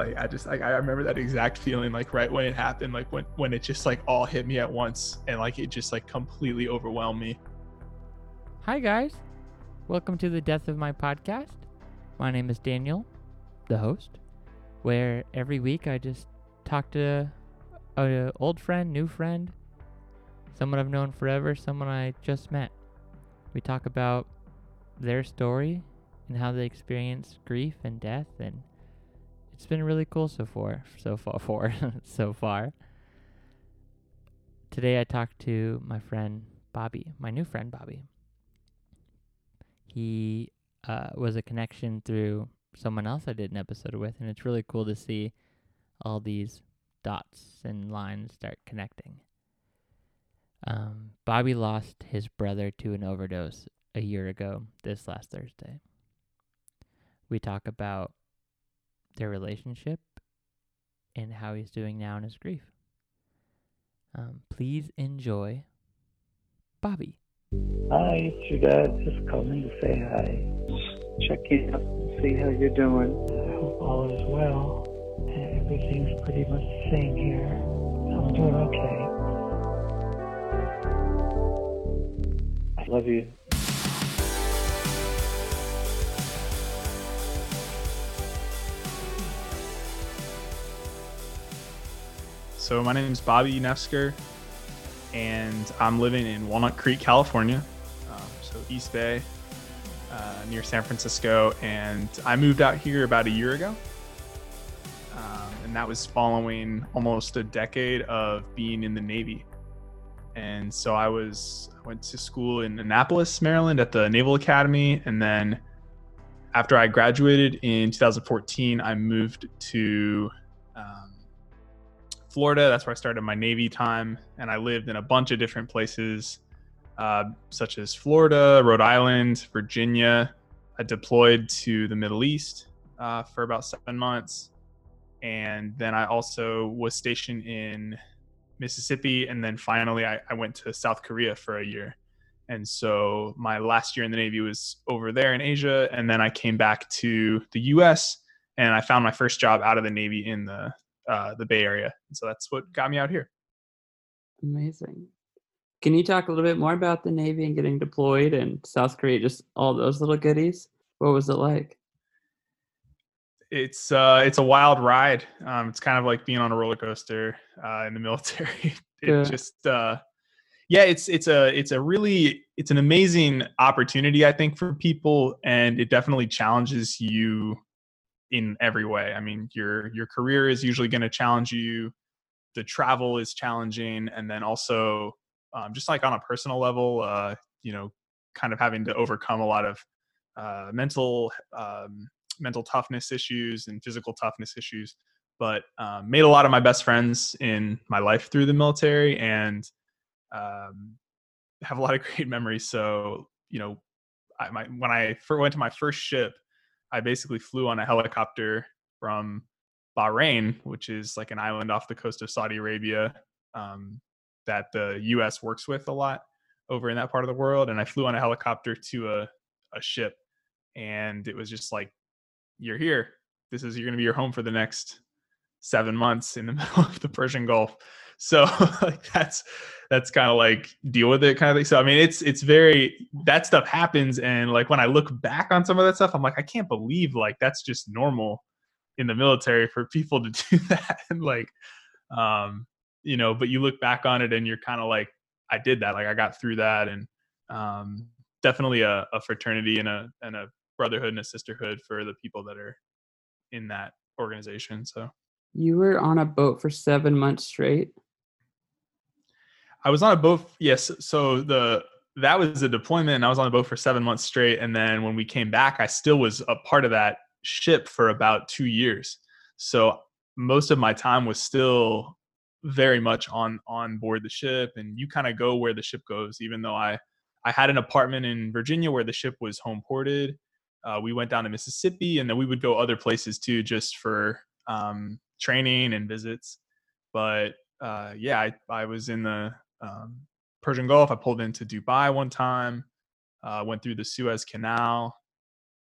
like I just like I remember that exact feeling like right when it happened, like when when it just like all hit me at once and like it just like completely overwhelmed me. Hi guys. Welcome to the Death of My podcast. My name is Daniel, the host, where every week I just talk to a old friend, new friend, someone I've known forever, someone I just met. We talk about their story and how they experience grief and death and it's been really cool so far so far for so far. Today i talked to my friend bobby my new friend bobby. He uh, was a connection through someone else i did an episode with and it's really cool to see all these dots and lines start connecting. Um, bobby lost his brother to an overdose a year ago this last thursday. We talk about their relationship and how he's doing now in his grief. Um, please enjoy Bobby. Hi, it's your dad. Just calling to say hi. Check in up and see how you're doing. I hope all is well. Everything's pretty much the same here. I'm doing okay. I love you. So my name is Bobby Nefsker, and I'm living in Walnut Creek, California, um, so East Bay, uh, near San Francisco. And I moved out here about a year ago, um, and that was following almost a decade of being in the Navy. And so I was I went to school in Annapolis, Maryland, at the Naval Academy, and then after I graduated in 2014, I moved to Florida. That's where I started my Navy time, and I lived in a bunch of different places, uh, such as Florida, Rhode Island, Virginia. I deployed to the Middle East uh, for about seven months, and then I also was stationed in Mississippi, and then finally I, I went to South Korea for a year. And so my last year in the Navy was over there in Asia, and then I came back to the U.S. and I found my first job out of the Navy in the uh, the Bay Area. And so that's what got me out here. Amazing. Can you talk a little bit more about the Navy and getting deployed and South Korea, just all those little goodies? What was it like? It's uh, it's a wild ride. Um, it's kind of like being on a roller coaster uh, in the military. it yeah. just uh, yeah, it's it's a it's a really it's an amazing opportunity I think for people, and it definitely challenges you in every way. I mean, your your career is usually going to challenge you. The travel is challenging, and then also um, just like on a personal level, uh, you know, kind of having to overcome a lot of uh, mental um, mental toughness issues and physical toughness issues. But um, made a lot of my best friends in my life through the military, and um, have a lot of great memories. So you know, I, my, when I went to my first ship, I basically flew on a helicopter from Bahrain, which is like an island off the coast of Saudi Arabia um, that the U.S. works with a lot over in that part of the world. And I flew on a helicopter to a, a ship, and it was just like, "You're here. This is you're going to be your home for the next seven months in the middle of the Persian Gulf." So like that's that's kind of like deal with it kind of thing. So I mean it's it's very that stuff happens and like when I look back on some of that stuff, I'm like, I can't believe like that's just normal in the military for people to do that. and like um, you know, but you look back on it and you're kind of like, I did that. Like I got through that and um definitely a, a fraternity and a and a brotherhood and a sisterhood for the people that are in that organization. So you were on a boat for seven months straight. I was on a boat. Yes, so the that was a deployment, and I was on a boat for seven months straight. And then when we came back, I still was a part of that ship for about two years. So most of my time was still very much on on board the ship, and you kind of go where the ship goes. Even though I I had an apartment in Virginia where the ship was home ported. Uh, we went down to Mississippi, and then we would go other places too, just for um, training and visits. But uh, yeah, I, I was in the um, Persian Gulf. I pulled into Dubai one time, uh, went through the Suez Canal,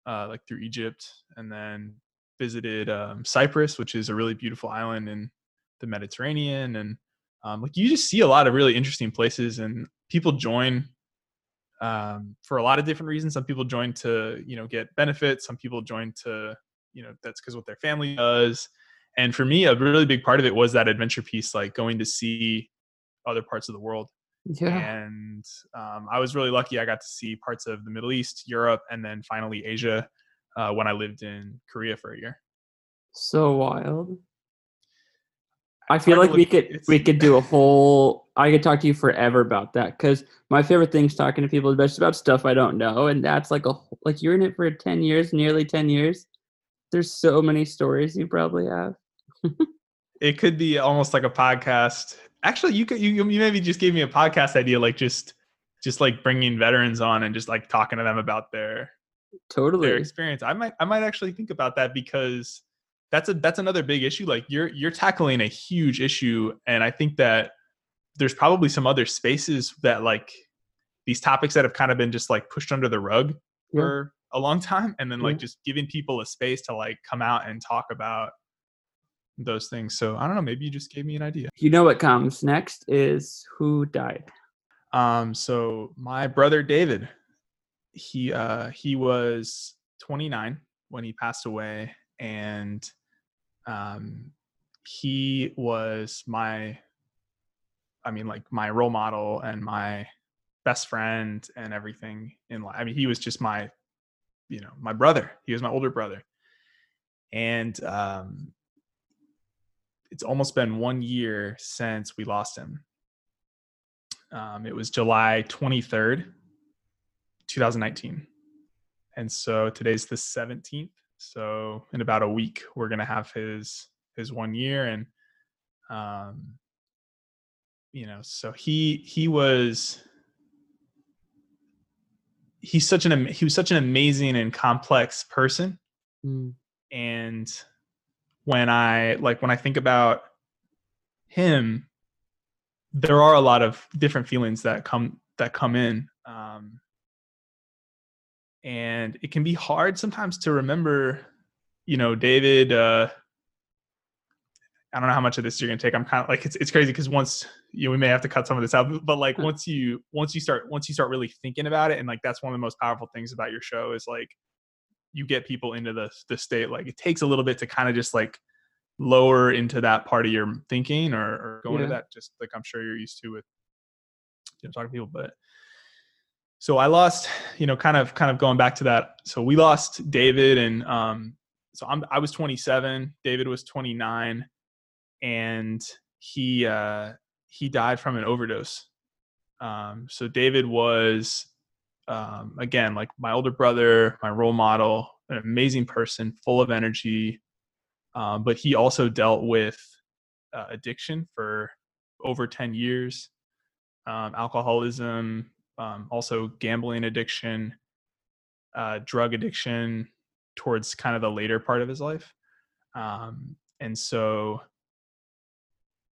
uh, like through Egypt, and then visited um, Cyprus, which is a really beautiful island in the Mediterranean, and um, like you just see a lot of really interesting places, and people join um, for a lot of different reasons. Some people join to you know get benefits. Some people join to you know that's because what their family does. And for me, a really big part of it was that adventure piece, like going to see other parts of the world. Yeah. And um, I was really lucky. I got to see parts of the Middle East, Europe, and then finally Asia uh, when I lived in Korea for a year. So wild. I feel like we could it's- we could do a whole. I could talk to you forever about that because my favorite thing's talking to people, about stuff I don't know, and that's like a like you're in it for ten years, nearly ten years. There's so many stories you probably have. it could be almost like a podcast. Actually, you could you, you maybe just gave me a podcast idea, like just just like bringing veterans on and just like talking to them about their Totally. their experience. I might I might actually think about that because that's a that's another big issue. Like you're you're tackling a huge issue, and I think that there's probably some other spaces that like these topics that have kind of been just like pushed under the rug Yeah. for a long time, and then like Yeah. just giving people a space to like come out and talk about those things. So I don't know. Maybe you just gave me an idea. You know what comes next is who died. Um, so my brother David, he uh he was 29 when he passed away, and um he was my I mean like my role model and my best friend and everything in life. I mean, he was just my, you know, my brother. He was my older brother. And um it's almost been one year since we lost him. Um, it was July 23rd, 2019. And so today's the 17th. So in about a week, we're gonna have his his one year. And um, you know, so he he was he's such an he was such an amazing and complex person Mm, and when i like when i think about him there are a lot of different feelings that come that come in um and it can be hard sometimes to remember you know david uh i don't know how much of this you're gonna take i'm kind of like it's, it's crazy because once you know we may have to cut some of this out but like once you once you start once you start really thinking about it and like that's one of the most powerful things about your show is like you get people into the the state like it takes a little bit to kind of just like lower into that part of your thinking or, or go into Yeah. that just like i'm sure you're used to with you know talking to people but so i lost you know kind of kind of going back to that so we lost david and um so i'm i was 27 david was 29 and he uh he died from an overdose um so david was um, again, like my older brother, my role model, an amazing person, full of energy. Um, but he also dealt with uh, addiction for over 10 years, um, alcoholism, um, also gambling addiction, uh, drug addiction towards kind of the later part of his life. Um, and so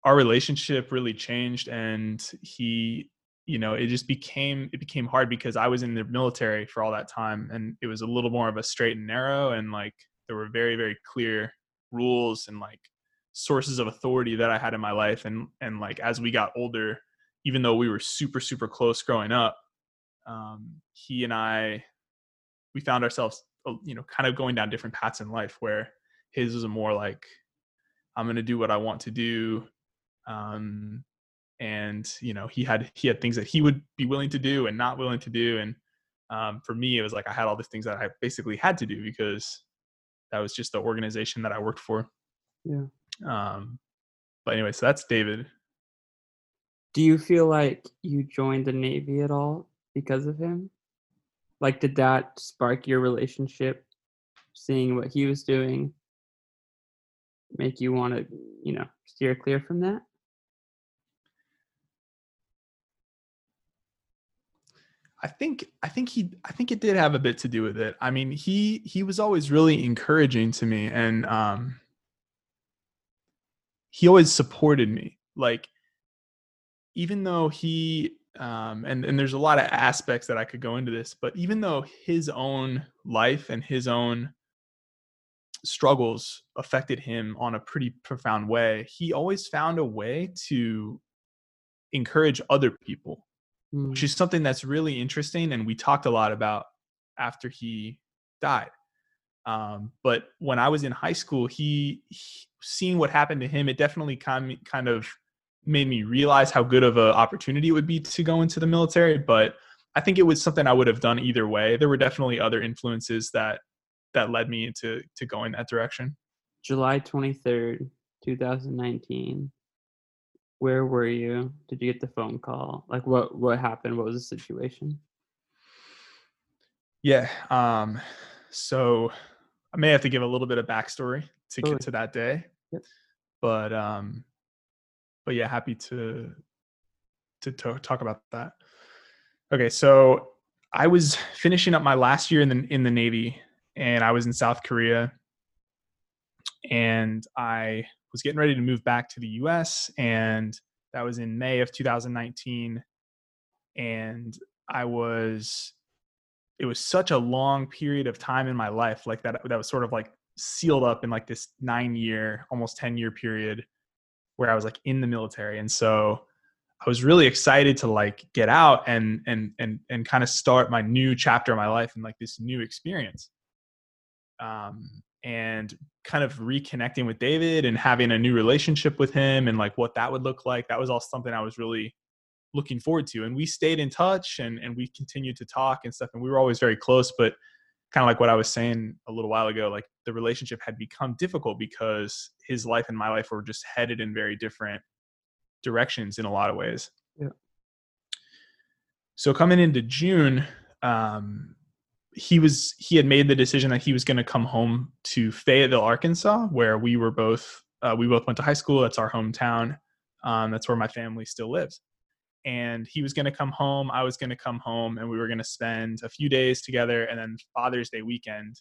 our relationship really changed and he you know it just became it became hard because i was in the military for all that time and it was a little more of a straight and narrow and like there were very very clear rules and like sources of authority that i had in my life and and like as we got older even though we were super super close growing up um he and i we found ourselves uh, you know kind of going down different paths in life where his was a more like i'm going to do what i want to do um and you know he had he had things that he would be willing to do and not willing to do and um, for me it was like i had all these things that i basically had to do because that was just the organization that i worked for Yeah. um but anyway so that's david Do you feel like you joined the Navy at all because of him? Like, did that spark your relationship? Seeing what he was doing, make you want to, you know, steer clear from that? I think I think he I think it did have a bit to do with it. I mean, he he was always really encouraging to me and um he always supported me. Like even though he um and and there's a lot of aspects that I could go into this, but even though his own life and his own struggles affected him on a pretty profound way, he always found a way to encourage other people, Mm. which is something that's really interesting. And we talked a lot about after he died. Um, but when I was in high school, he, he seeing what happened to him, it definitely kind kind of made me realize how good of an opportunity it would be to go into the military. But I think it was something I would have done either way. There were definitely other influences that that led me into to going that direction. July 23rd, 2019. Where were you? Did you get the phone call? Like what what happened? What was the situation? Yeah. Um, so I may have to give a little bit of backstory to Totally. get to that day. Yep. But um, but yeah, happy to to to talk about that. Okay, so I was finishing up my last year in the in the Navy, and I was in South Korea, and I was getting ready to move back to the U.S. and that was in May of 2019, and I was it was such a long period of time in my life like that that was sort of like sealed up in like this 9 year almost 10 year period where I was like in the military and so I was really excited to like get out and and and and kind of start my new chapter of my life and like this new experience um and kind of reconnecting with David and having a new relationship with him and like what that would look like that was all something I was really looking forward to and we stayed in touch and and we continued to talk and stuff and we were always very close but kind of like what I was saying a little while ago like the relationship had become difficult because his life and my life were just headed in very different directions in a lot of ways Yeah. so coming into June um he was he had made the decision that he was going to come home to Fayetteville Arkansas where we were both uh, we both went to high school. That's our hometown. Um, that's where my family still lives. And he was going to come home i was going to come home and we were going to spend a few days together. And then father's day weekend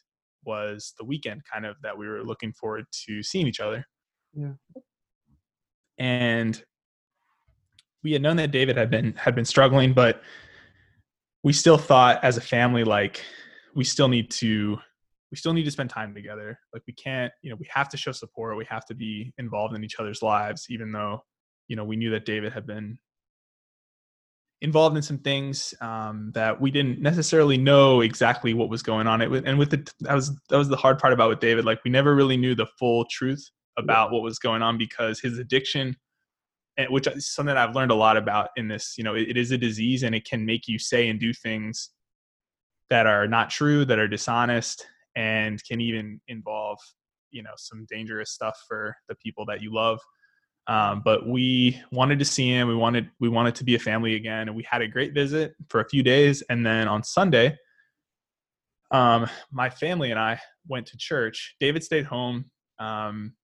was the weekend kind of that we were looking forward to seeing each other. Yeah. and we had known that david had been had been struggling but we still thought as a family like we still need to we still need to spend time together like we can't you know we have to show support we have to be involved in each other's lives even though you know we knew that david had been involved in some things um, that we didn't necessarily know exactly what was going on. It was, and with the that was that was the hard part about with David. Like we never really knew the full truth about what was going on because his addiction, and which is something I've learned a lot about in this. You know, it, it is a disease and it can make you say and do things that are not true, that are dishonest, and can even involve you know some dangerous stuff for the people that you love. Um, but we wanted to see him we wanted we wanted to be a family again and we had a great visit for a few days and then on sunday um, my family and i went to church. David stayed home um,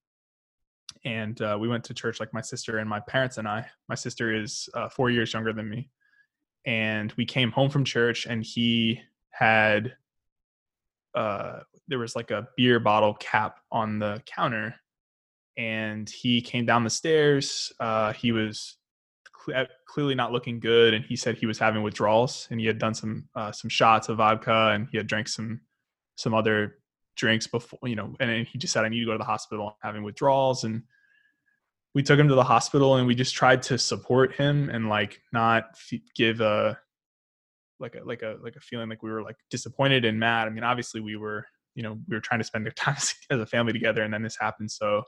and uh, we went to church like my sister and my parents and i. My sister is uh, four years younger than me. And we came home from church and he had uh, there was like a beer bottle cap on the counter and he came down the stairs. Uh, he was cl- clearly not looking good, and he said he was having withdrawals, and he had done some uh, some shots of vodka, and he had drank some some other drinks before, you know, and he just said, "I need to go to the hospital. I'm having withdrawals," and we took him to the hospital, and we just tried to support him and like not f- give a like a like a like a feeling like we were like disappointed and mad. I mean, obviously we were, you know, we were trying to spend their time as a family together, and then this happened, so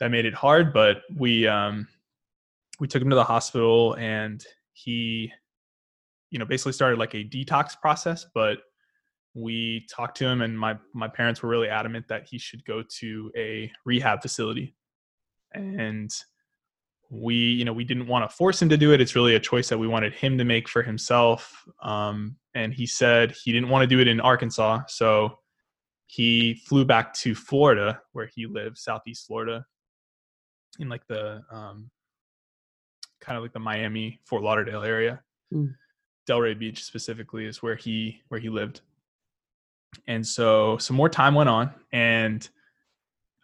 that made it hard but we um we took him to the hospital and he you know basically started like a detox process but we talked to him and my my parents were really adamant that he should go to a rehab facility and we you know we didn't want to force him to do it it's really a choice that we wanted him to make for himself um, and he said he didn't want to do it in arkansas so he flew back to florida where he lives southeast florida in like the um, kind of like the Miami Fort Lauderdale area. Mm. Delray Beach specifically is where he where he lived. And so some more time went on and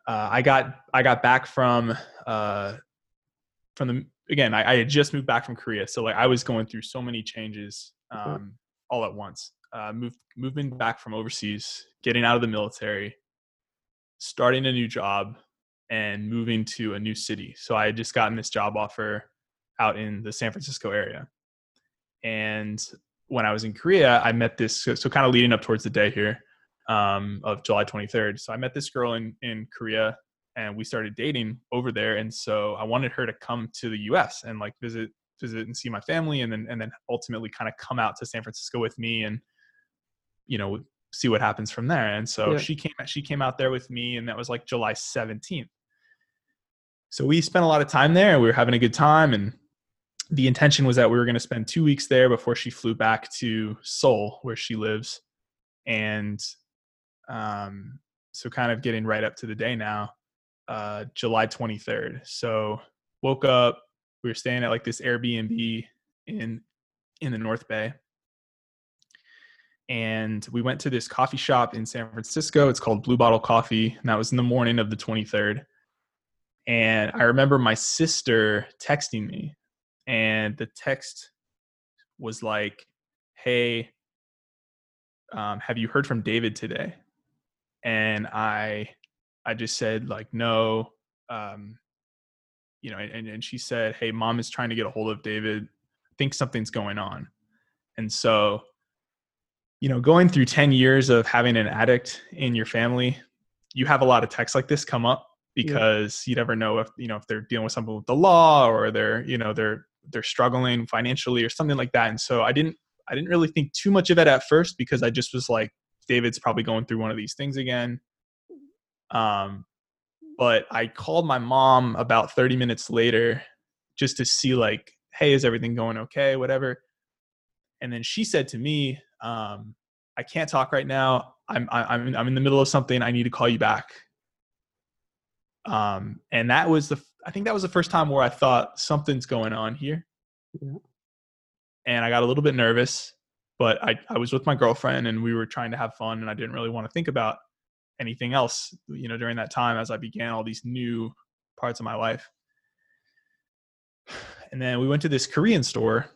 uh, I got I got back from uh, from the again I, I, had just moved back from Korea so like I was going through so many changes um, all at once uh, moved moving back from overseas getting out of the military starting a new job and moving to a new city. So I had just gotten this job offer out in the San Francisco area. And when I was in Korea, I met this, so, so kind of leading up towards the day here um, of July 23rd. So I met this girl in, in Korea and we started dating over there. And so I wanted her to come to the US and like visit, visit and see my family and then, and then ultimately kind of come out to San Francisco with me and, you know, see what happens from there. And so yeah. she came, she came out there with me and that was like July 17th. So we spent a lot of time there and we were having a good time and the intention was that we were going to spend two weeks there before she flew back to Seoul, where she lives. And um, so, kind of getting right up to the day now, uh, July 23rd. So, woke up. We were staying at like this Airbnb in in the North Bay, and we went to this coffee shop in San Francisco. It's called Blue Bottle Coffee, and that was in the morning of the 23rd. And I remember my sister texting me and the text was like, "Hey, um, have you heard from David today?" And I, I just said like, "No." Um, you know, and, and she said, "Hey, mom is trying to get a hold of David. I think something's going on." And so, you know, going through 10 years of having an addict in your family, you have a lot of texts like this come up because yeah. you never know if, you know, if they're dealing with something with the law or they're, you know, they're they're struggling financially or something like that. And so I didn't I didn't really think too much of it at first because I just was like, David's probably going through one of these things again. Um, but I called my mom about 30 minutes later just to see like, hey, is everything going okay? Whatever. And then she said to me, um, I can't talk right now. I'm I'm I'm in the middle of something. I need to call you back. Um, and that was the I think that was the first time where I thought something's going on here. Yeah. And I got a little bit nervous, but I, I was with my girlfriend and we were trying to have fun and I didn't really want to think about anything else, you know, during that time as I began all these new parts of my life. And then we went to this Korean store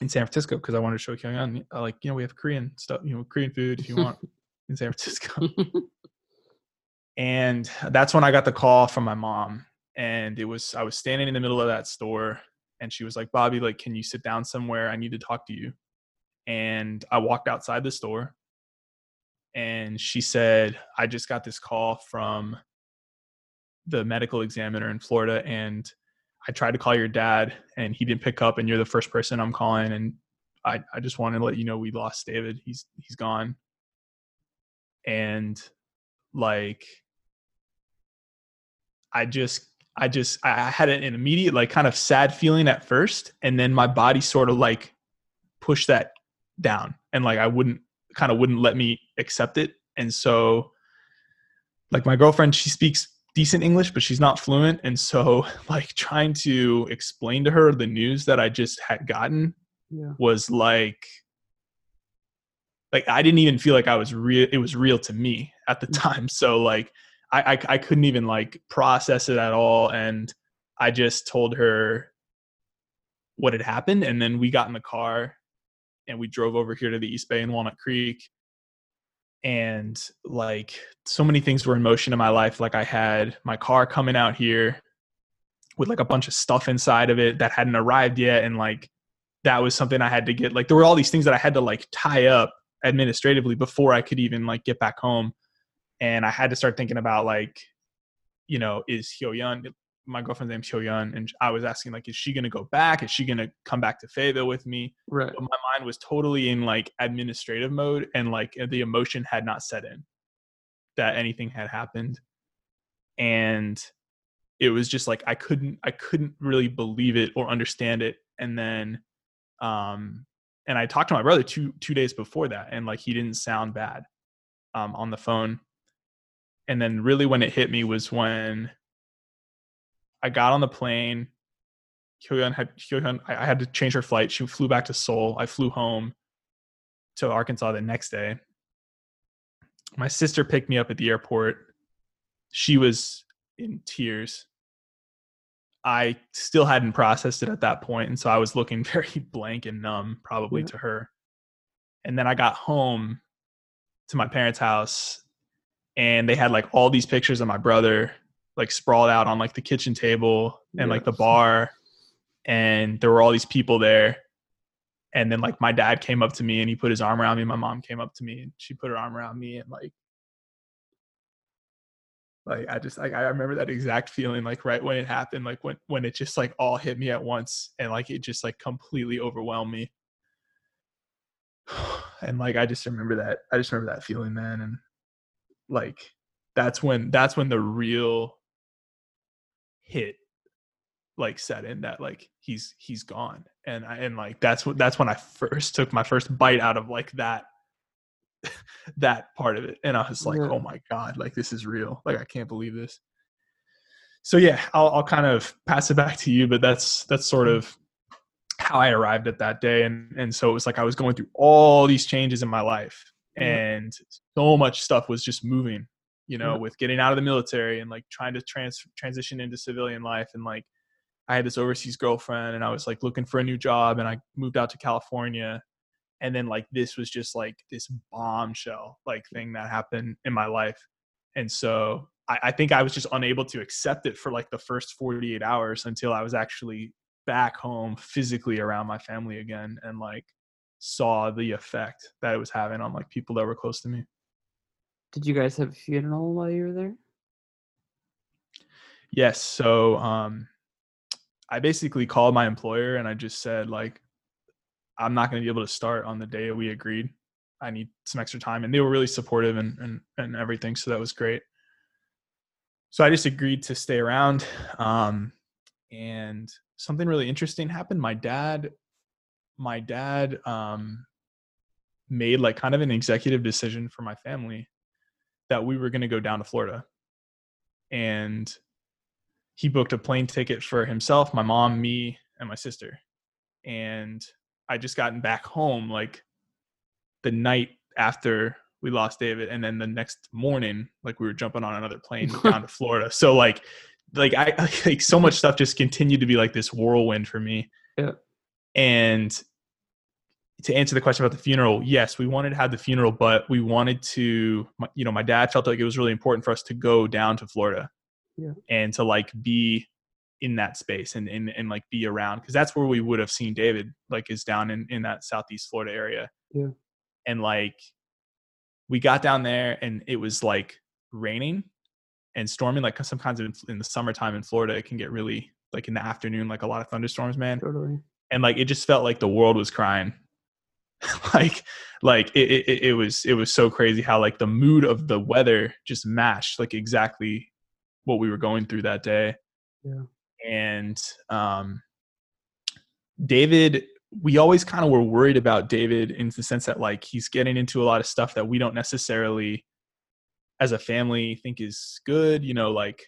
in San Francisco because I wanted to show Kyung uh, like, you know, we have Korean stuff, you know, Korean food if you want in San Francisco. and that's when I got the call from my mom and it was I was standing in the middle of that store and she was like, "Bobby, like can you sit down somewhere? I need to talk to you." And I walked outside the store and she said, "I just got this call from the medical examiner in Florida and I tried to call your dad and he didn't pick up and you're the first person I'm calling and I I just wanted to let you know we lost David. He's he's gone." And like I just I just I had an immediate like kind of sad feeling at first, and then my body sort of like pushed that down, and like I wouldn't kind of wouldn't let me accept it, and so like my girlfriend, she speaks decent English, but she's not fluent, and so like trying to explain to her the news that I just had gotten yeah. was like like I didn't even feel like I was real. It was real to me at the mm. time, so like I, I, I couldn't even like process it at all, and I just told her what had happened, and then we got in the car and we drove over here to the East Bay in Walnut Creek, and like so many things were in motion in my life. Like I had my car coming out here with like a bunch of stuff inside of it that hadn't arrived yet, and like that was something I had to get. Like there were all these things that I had to like tie up administratively before I could even like get back home and I had to start thinking about like, you know, is Hyoyeon my girlfriend's name Hyoyeon, and I was asking like, is she gonna go back? Is she gonna come back to Fayetteville with me? Right. But my mind was totally in like administrative mode, and like the emotion had not set in that anything had happened, and it was just like I couldn't I couldn't really believe it or understand it, and then, um, and I talked to my brother two two days before that, and like he didn't sound bad, um, on the phone and then really when it hit me was when I got on the plane. Hyoyeon had Hyoyeon, I had to change her flight. She flew back to Seoul. I flew home to Arkansas the next day. My sister picked me up at the airport. She was in tears. I still hadn't processed it at that point, and so I was looking very blank and numb, probably yeah. to her. And then I got home to my parents' house and they had like all these pictures of my brother like sprawled out on like the kitchen table and like the bar and there were all these people there. And then like my dad came up to me and he put his arm around me my mom came up to me and she put her arm around me and like like i just like i remember that exact feeling like right when it happened like when when it just like all hit me at once and like it just like completely overwhelmed me. And like i just remember that i just remember that feeling man and like that's when that's when the real hit like set in that like he's he's gone. And I, and like that's what that's when i first took my first bite out of like that that part of it. And i was like Yeah. oh my god like this is real. Like i can't believe this. So yeah i'll, I'll kind of pass it back to you but that's that's sort mm-hmm. of how i arrived at that day. And and so it was like i was going through all these changes in my life and so much stuff was just moving you know Yeah. with getting out of the military and like trying to trans transition into civilian life and like i had this overseas girlfriend and i was like looking for a new job and i moved out to california and then like this was just like this bombshell like thing that happened in my life. And so I, I think i was just unable to accept it for like the first 48 hours until i was actually back home physically around my family again and like saw the effect that it was having on like people that were close to me Did you guys have a funeral while you were there? Yes. So um, I basically called my employer and I just said like, I'm not going to be able to start on the day we agreed. I need some extra time, and they were really supportive and and and everything. So that was great. So I just agreed to stay around. Um, and something really interesting happened. My dad, my dad, um, made like kind of an executive decision for my family that we were going to go down to Florida, and he booked a plane ticket for himself, my mom, me, and my sister. And I just gotten back home like the night after we lost David, and then the next morning, like we were jumping on another plane down to Florida. So like, like I like so much stuff just continued to be like this whirlwind for me. Yeah. And to answer the question about the funeral, yes, we wanted to have the funeral, but we wanted to, you know, my dad felt like it was really important for us to go down to Florida Yeah. and to like be in that space and and, and like be around because that's where we would have seen David like is down in in that southeast Florida area. Yeah. And like we got down there and it was like raining and storming like some kinds of in the summertime in Florida it can get really like in the afternoon like a lot of thunderstorms man Totally. and like it just felt like the world was crying like like it, it it- was it was so crazy how like the mood of the weather just matched like exactly what we were going through that day Yeah. and um david we always kind of were worried about david in the sense that like he's getting into a lot of stuff that we don't necessarily as a family think is good you know like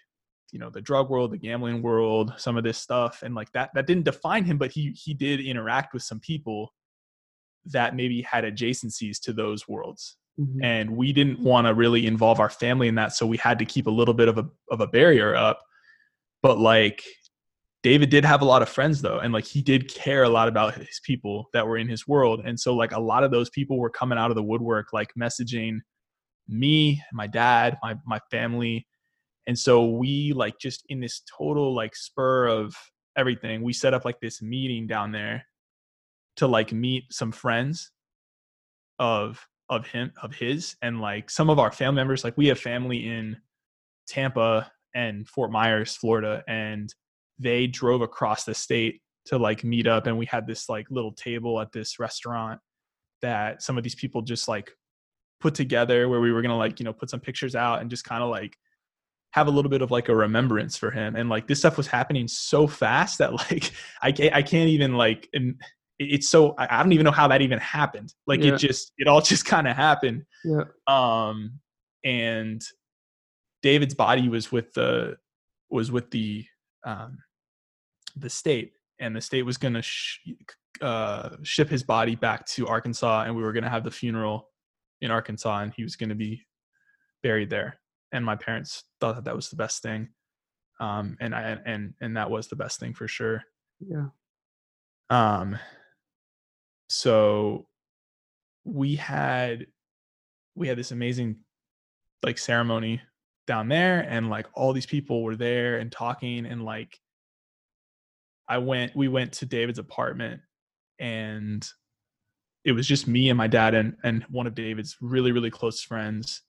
you know the drug world the gambling world some of this stuff and like that that didn't define him but he he did interact with some people that maybe had adjacencies to those worlds. Mhm. and we didn't want to really involve our family in that so we had to keep a little bit of a of a barrier up. But like David did have a lot of friends though and like he did care a lot about his people that were in his world. And so like a lot of those people were coming out of the woodwork like messaging me my dad my my family. And so we like just in this total like spur of everything we set up like this meeting down there to like meet some friends of of him of his and like some of our family members like we have family in Tampa and Fort Myers Florida and they drove across the state to like meet up and we had this like little table at this restaurant that some of these people just like put together where we were going to like you know put some pictures out and just kind of like have a little bit of like a remembrance for him. And like this stuff was happening so fast that like I can't, I can't even like it's so I don't even know how that even happened like Yeah. it just it all just kind of happened Yeah. um and david's body was with the was with the um the state and the state was going to sh- uh ship his body back to arkansas and we were going to have the funeral in arkansas and he was going to be buried there and my parents thought that that was the best thing um and i and and that was the best thing for sure Yeah. um so we had we had this amazing like ceremony down there and like all these people were there and talking and like I went we went to David's apartment and it was just me and my dad and and one of David's really really close friends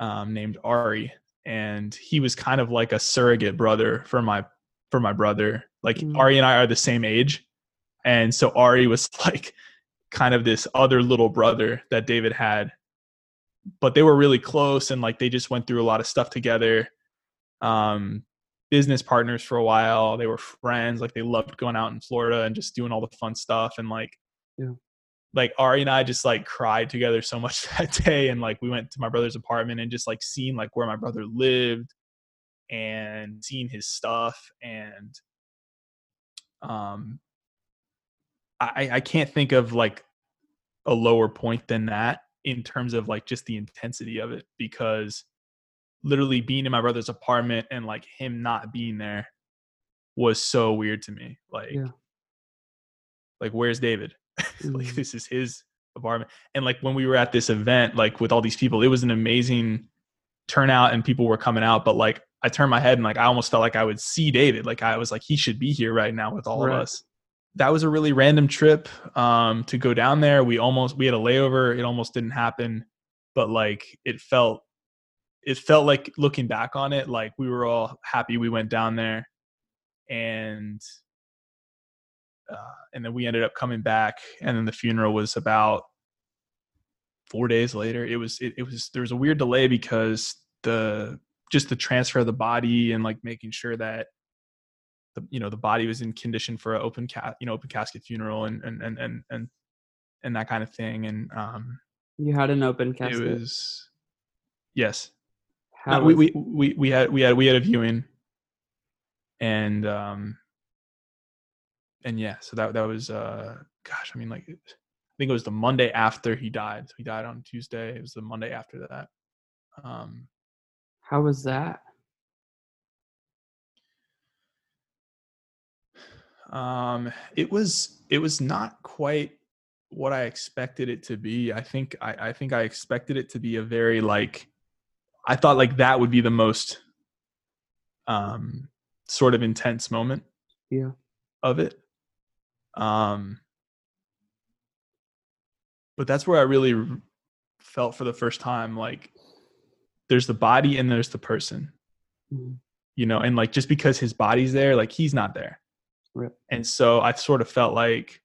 um, named Ari and he was kind of like a surrogate brother for my for my brother like Mm. Ari and I are the same age and so Ari was like kind of this other little brother that David had. But they were really close and like they just went through a lot of stuff together. Um business partners for a while. They were friends. Like they loved going out in florida and just doing all the fun stuff. And like Yeah. like ari and i just like cried together so much that day. And like we went to my brother's apartment and just like seeing like where my brother lived and seeing his stuff. And um i i can't think of like a lower point than that in terms of like just the intensity of it because literally being in my brother's apartment and like him not being there was so weird to me like Yeah. like where's david like Mhm. this is his apartment and like when we were at this event like with all these people it was an amazing turnout and people were coming out but like i turned my head and like i almost felt like i would see david like i was like he should be here right now with all Right. of us that was a really random trip um to go down there. We almost we had a layover. It almost didn't happen but like it felt it felt like looking back on it like we were all happy we went down there. And uh, and then we ended up coming back and then the funeral was about four days later. It was it, it was there was a weird delay because the just the transfer of the body and like making sure that the you know the body was in condition for an open cat you know open casket funeral and and and and and, and that kind of thing and um You had an open casket. it was yes. How no, we, we we we had we had we had a viewing and um and yeah so that that was uh gosh i mean like i think it was the monday after he died. So he died on tuesday. It was the monday after that. Um how was that? Um it was it was not quite what i expected it to be i think i i think i expected it to be a very like i thought like that would be the most um sort of intense moment Yeah. of it um but that's where i really felt for the first time like there's the body and there's the person Mhm. you know and like just because his body's there like he's not there Right. and so i sort of felt like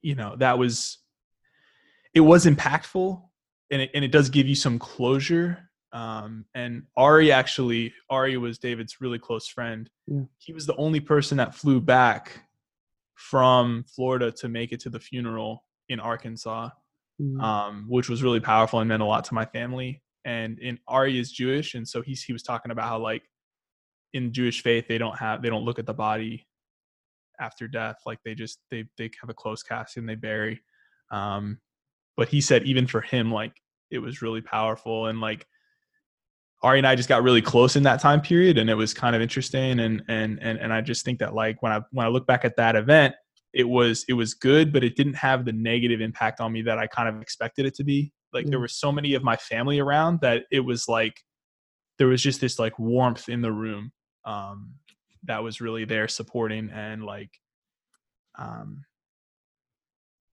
you know that was it was impactful and it, and it does give you some closure um and ari actually ari was david's really close friend Yeah. he was the only person that flew back from florida to make it to the funeral in arkansas Mhm. um, which was really powerful and meant a lot to my family. And in Ari is Jewish, and so he's he was talking about how like in Jewish faith they don't have they don't look at the body after death, like they just they they have a close casket and they bury. Um, but he said even for him, like it was really powerful and like Ari and I just got really close in that time period, and it was kind of interesting. And and and and I just think that like when I when I look back at that event, it was it was good, but it didn't have the negative impact on me that I kind of expected it to be. Like there Yeah. were so many of my family around that it was like there was just this like warmth in the room um, that was really there supporting and like um,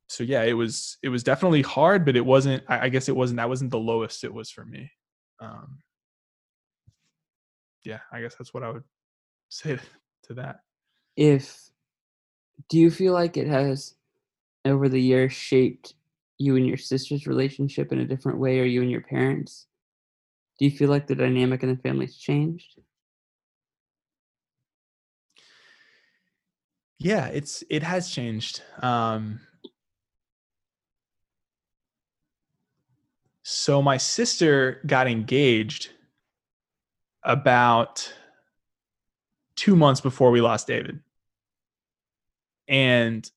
so yeah it was it was definitely hard but it wasn't I, guess it wasn't that wasn't the lowest it was for me. Um, yeah i guess that's what i would say to that. If do you feel like it has over the years shaped you and your sister's relationship in a different way or you and your parents? Do you feel like the dynamic in the family's changed yeah it's it has changed um so my sister got engaged about two months before we lost david. And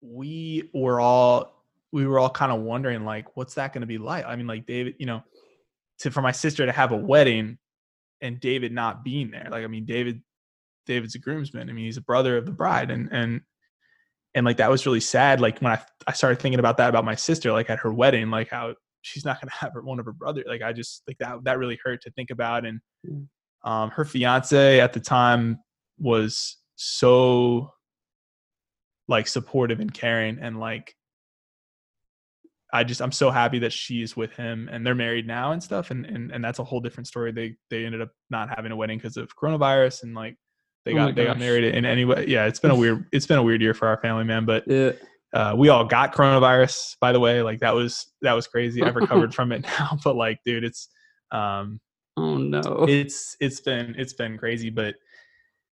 we were all we were all kind of wondering like what's that going to be like? I mean like david you know to for my sister to have a wedding and david not being there. Like i mean david david's a groomsman i mean he's a brother of the bride and and and like that was really sad like when i i started thinking about that about my sister like at her wedding like how she's not gonna have her one of her brother. Like I just like that that really hurt to think about. And Mm. um, her fiance at the time was so like supportive and caring and like I just I'm so happy that she's with him and they're married now and stuff and and, and that's a whole different story. They they ended up not having a wedding because of coronavirus and like they Oh got they got married in anyway. Yeah, it's been a weird it's been a weird year for our family, man. But Yeah. uh, we all got coronavirus, by the way. Like that was that was crazy. I've recovered from it now, but like, dude, it's um Oh no. it's it's been it's been crazy but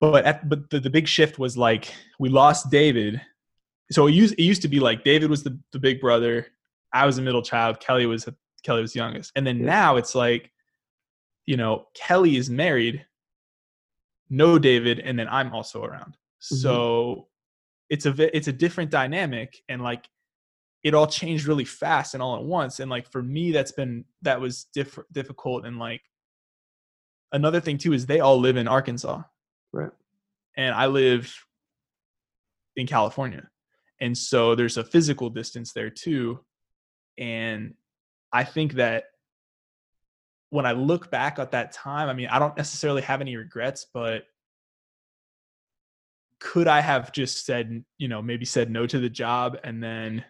but at, but the, the big shift was like we lost david so it used it used to be like david was the, the big brother i was a middle child kelly was kelly was youngest and then Yeah. now it's like you know kelly is married no david and then i'm also around. Mm-hmm. So it's a it's a different dynamic and like it all changed really fast and all at once and like for me that's been that was diff- difficult and like another thing too is they all live in arkansas. Right. and i live in california and so there's a physical distance there too and i think that when i look back at that time i mean i don't necessarily have any regrets but could i have just said you know maybe said no to the job and then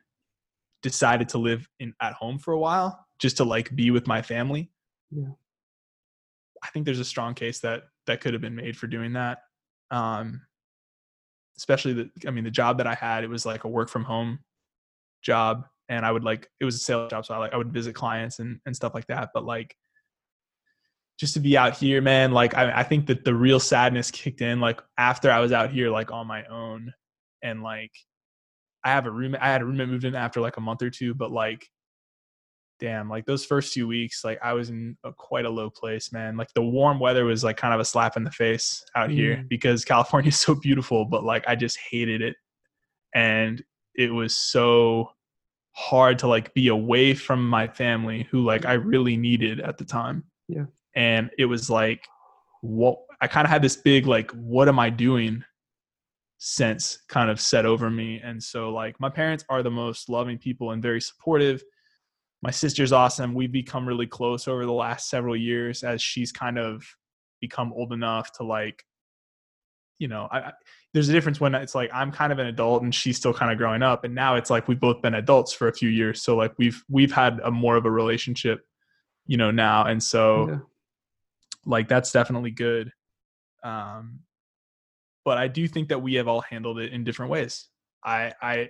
decided to live in at home for a while just to like be with my family Yeah. i think there's a strong case that that could have been made for doing that um especially the i mean the job that i had it was like a work from home job and i would like it was a sales job so i like i would visit clients and and stuff like that but like just to be out here man like i, I think that the real sadness kicked in like after i was out here like on my own and like i have a roommate i had a roommate moved in after like a month or two but like damn like those first few weeks like i was in a, quite a low place man like the warm weather was like kind of a slap in the face out here Mm. because california is so beautiful but like i just hated it and it was so hard to like be away from my family who like i really needed at the time Yeah. And it was like what i kind of had this big like what am i doing? sense kind of set over me and so like my parents are the most loving people and very supportive. My sister's awesome. We've become really close over the last several years as she's kind of become old enough to like you know I, I there's a difference when it's like i'm kind of an adult and she's still kind of growing up and now it's like we've both been adults for a few years so like we've we've had a more of a relationship you know now and so Yeah. Like that's definitely good um but i do think that we have all handled it in different ways i i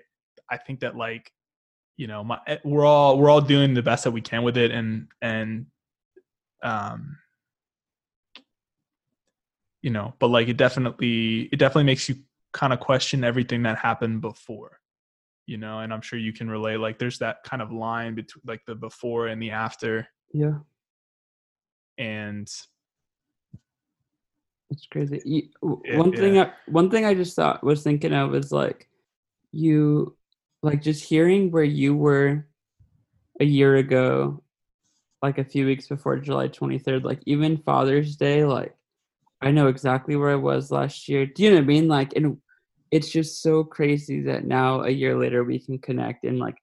i think that like you know my eh, we're all we're all doing the best that we can with it and and um you know but like it definitely it definitely makes you kind of question everything that happened before you know and i'm sure you can relate like there's that kind of line between like the before and the after Yeah. and It's crazy. You, Yeah, one thing, yeah. I, one thing I just thought was thinking of is like, you, like just hearing where you were a year ago, like a few weeks before July twenty third. Like even Father's Day, like I know exactly where I was last year. Do you know what I mean? Like, and it's just so crazy that now a year later we can connect and like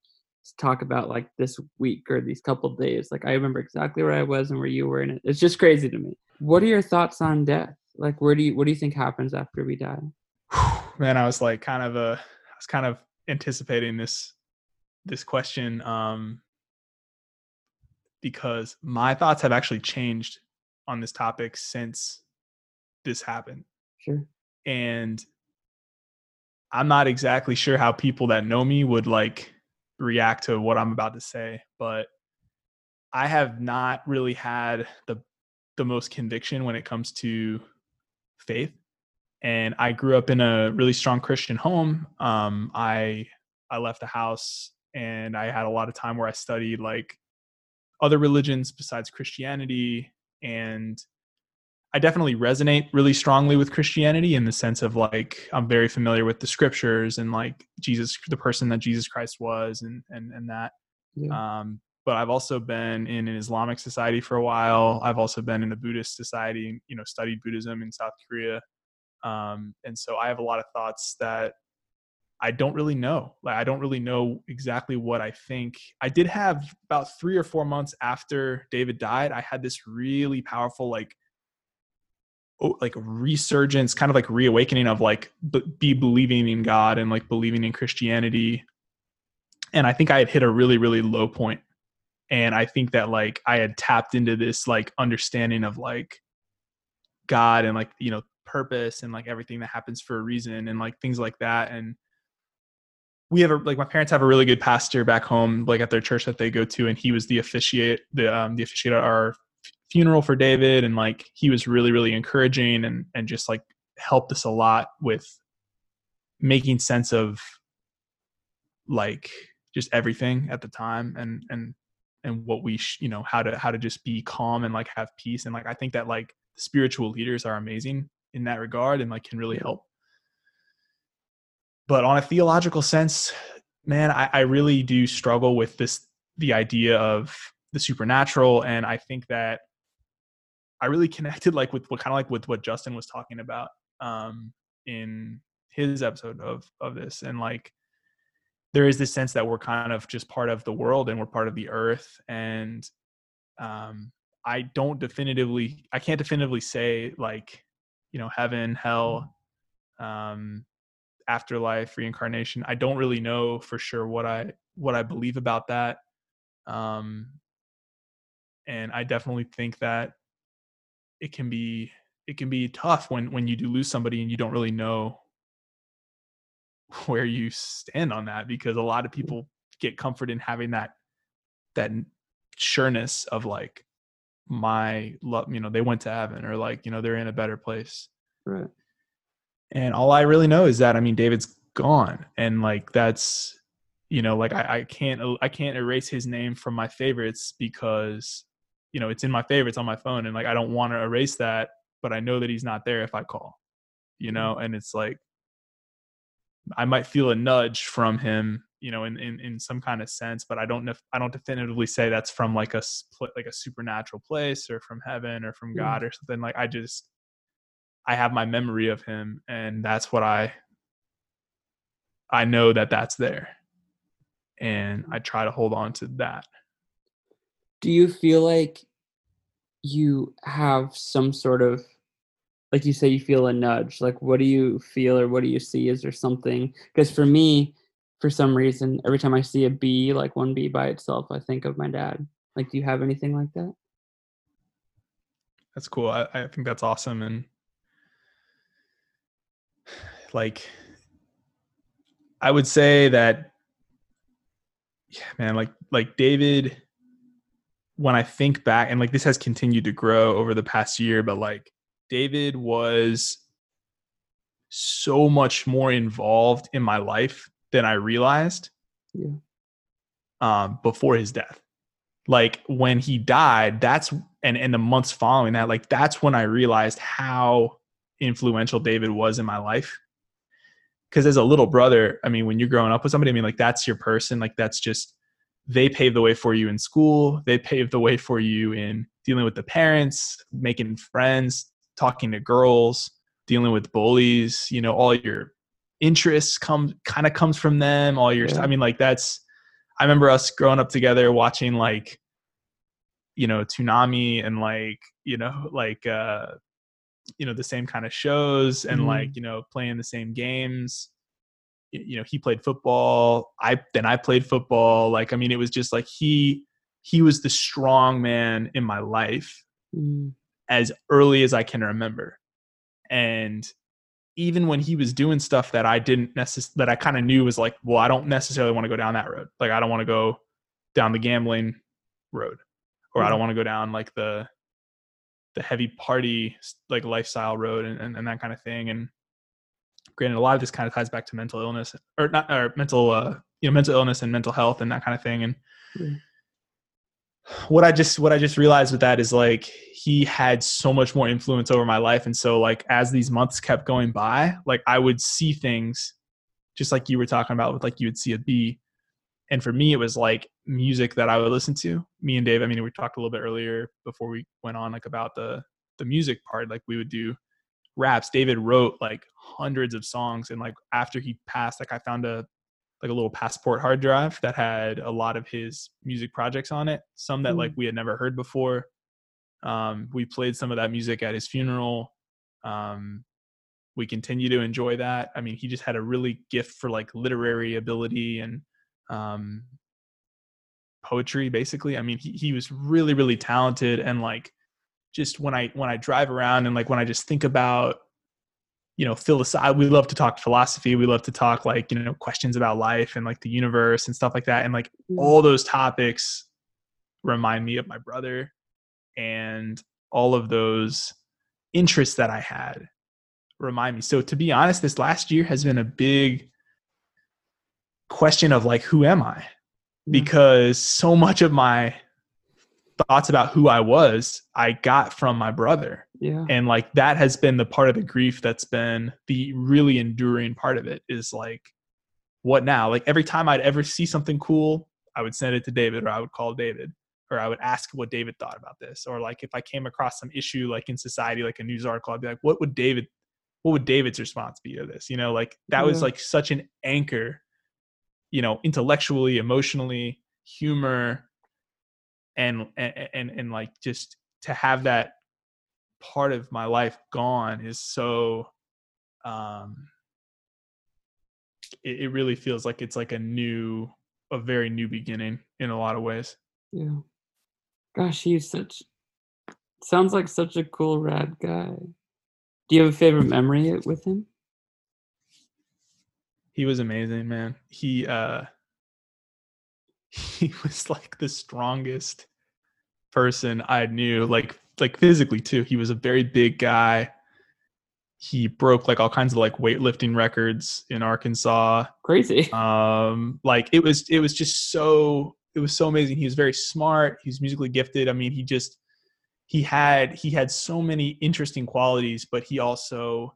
talk about like this week or these couple days. Like I remember exactly where I was and where you were, and it- it's just crazy to me. What are your thoughts on death? Like, where do you what do you think happens after we die? man i was like kind of a i was kind of anticipating this this question um because my thoughts have actually changed on this topic since this happened Sure. and i'm not exactly sure how people that know me would like react to what i'm about to say but i have not really had the the most conviction when it comes to faith and I grew up in a really strong Christian home. Um, I I left the house and I had a lot of time where I studied like other religions besides Christianity, and I definitely resonate really strongly with Christianity in the sense of like I'm very familiar with the scriptures and like Jesus, the person that Jesus Christ was, and and and that. Yeah. Um, but I've also been in an Islamic society for a while. I've also been in a Buddhist society, you know, studied Buddhism in South Korea. Um, and so I have a lot of thoughts that I don't really know. Like I don't really know exactly what I think. I did have about 3 or 4 months after David died, I had this really powerful like oh, like resurgence, kind of like reawakening of like be believing in God and like believing in Christianity. And I think I had hit a really really low point. And I think that like I had tapped into this like understanding of like God and like, you know, purpose and like everything that happens for a reason and like things like that. And we have a like my parents have a really good pastor back home like at their church that they go to and he was the officiate the um the officiate at our funeral for David. And like he was really really encouraging and and just like helped us a lot with making sense of like just everything at the time. And and and what we sh- you know how to how to just be calm and like have peace and like I think that like spiritual leaders are amazing in that regard and like can really help. But on a theological sense man I, I really do struggle with this the idea of the supernatural and i think that i really connected like with what kind of like with what justin was talking about um in his episode of of this and like there is this sense that we're kind of just part of the world and we're part of the earth and um i don't definitively i can't definitively say like you know heaven hell um afterlife reincarnation. I don't really know for sure what i what i believe about that um and i definitely think that it can be it can be tough when when you do lose somebody and you don't really know where you stand on that because a lot of people get comfort in having that that sureness of like my love you know they went to heaven or like you know they're in a better place. Right. And all i really know is that i mean david's gone and like that's you know like I, I can't i can't erase his name from my favorites because you know it's in my favorites on my phone and like i don't want to erase that but i know that he's not there if i call you mm-hmm. know and it's like i might feel a nudge from him you know in in, in some kind of sense but i don't know i don't definitively say that's from like a like a supernatural place or from heaven or from hmm. god or something. Like i just I have my memory of him, and that's what I I know that that's there, and I try to hold on to that. Do you feel like you have some sort of like you say you feel a nudge like what do you feel or what do you see? Is there something? Because for me for some reason every time i see a bee like one bee by itself i think of my dad. Like do you have anything like that? That's cool i, I think that's awesome and like I would say that yeah, man, like like David when I think back and like this has continued to grow over the past year, but like David was so much more involved in my life than I realized. Yeah. Um, before his death. Like when he died, that's and and the months following that, like that's when I realized how influential David was in my life because as a little brother, I mean, when you're growing up with somebody, I mean, like that's your person. Like that's just they pave the way for you in school. They pave the way for you in dealing with the parents, making friends, talking to girls, dealing with bullies. You know, all your interests come kind of comes from them. All your, yeah. I mean, like that's. I remember us growing up together, watching like, you know, Toonami and like, you know, like uh you know the same kind of shows and mm-hmm. like you know playing the same games you know he played football i then i played football like i mean it was just like he he was the strong man in my life mm. As early as i can remember and even when he was doing stuff that i didn't necessarily that i kind of knew was like well i don't necessarily want to go down that road like i don't want to go down the gambling road or i don't want to go down like the the heavy party like lifestyle road and, and, and, that kind of thing. And granted, a lot of this kind of ties back to mental illness or not or mental uh, you know mental illness and mental health and that kind of thing. And. What I just what I just realized with that is like he had so much more influence over my life. And so like as these months kept going by, like I would see things just like you were talking about with like you would see a bee and for me it was like music that i would listen to me and dave i mean we talked a little bit earlier before we went on like about the the music part like we would do raps. David wrote like hundreds of songs, and like after he passed, like I found a like a little passport hard drive that had a lot of his music projects on it. Some that like we had never heard before. Um, we played some of that music at his funeral. Um, we continue to enjoy that. I mean, he just had a really gift for like literary ability and um, poetry, basically. I mean, he he was really really talented and like just when I when I drive around and like when I just think about you know philosophy we love to talk philosophy we love to talk like you know questions about life and like the universe and stuff like that and like Mm. all those topics remind me of my brother and all of those interests that i had remind me. So to be honest this last year has been a big question of like who am i? Because so much of my thoughts about who i was i got from my brother Yeah. and like that has been the part of the grief that's been the really enduring part of it is like what now? Like every time i'd ever see something cool i would send it to david or i would call david or i would ask what david thought about this. Or like if i came across some issue like in society like a news article i'd be like what would david what would david's response be to this? You know like that was like such an anchor you know intellectually emotionally humor and and and, and like just to have that part of my life gone is so um it, it really feels like it's like a new a very new beginning in a lot of ways Yeah. Gosh, he's such sounds like such a cool rad guy. Do you have a favorite memory with him? he was amazing man he uh he was like the strongest person i knew like like physically too. He was a very big guy. He broke like all kinds of like weightlifting records in arkansas. Crazy. um like it was it was just so it was so amazing. He was very smart. He was musically gifted. I mean he just he had he had so many interesting qualities but he also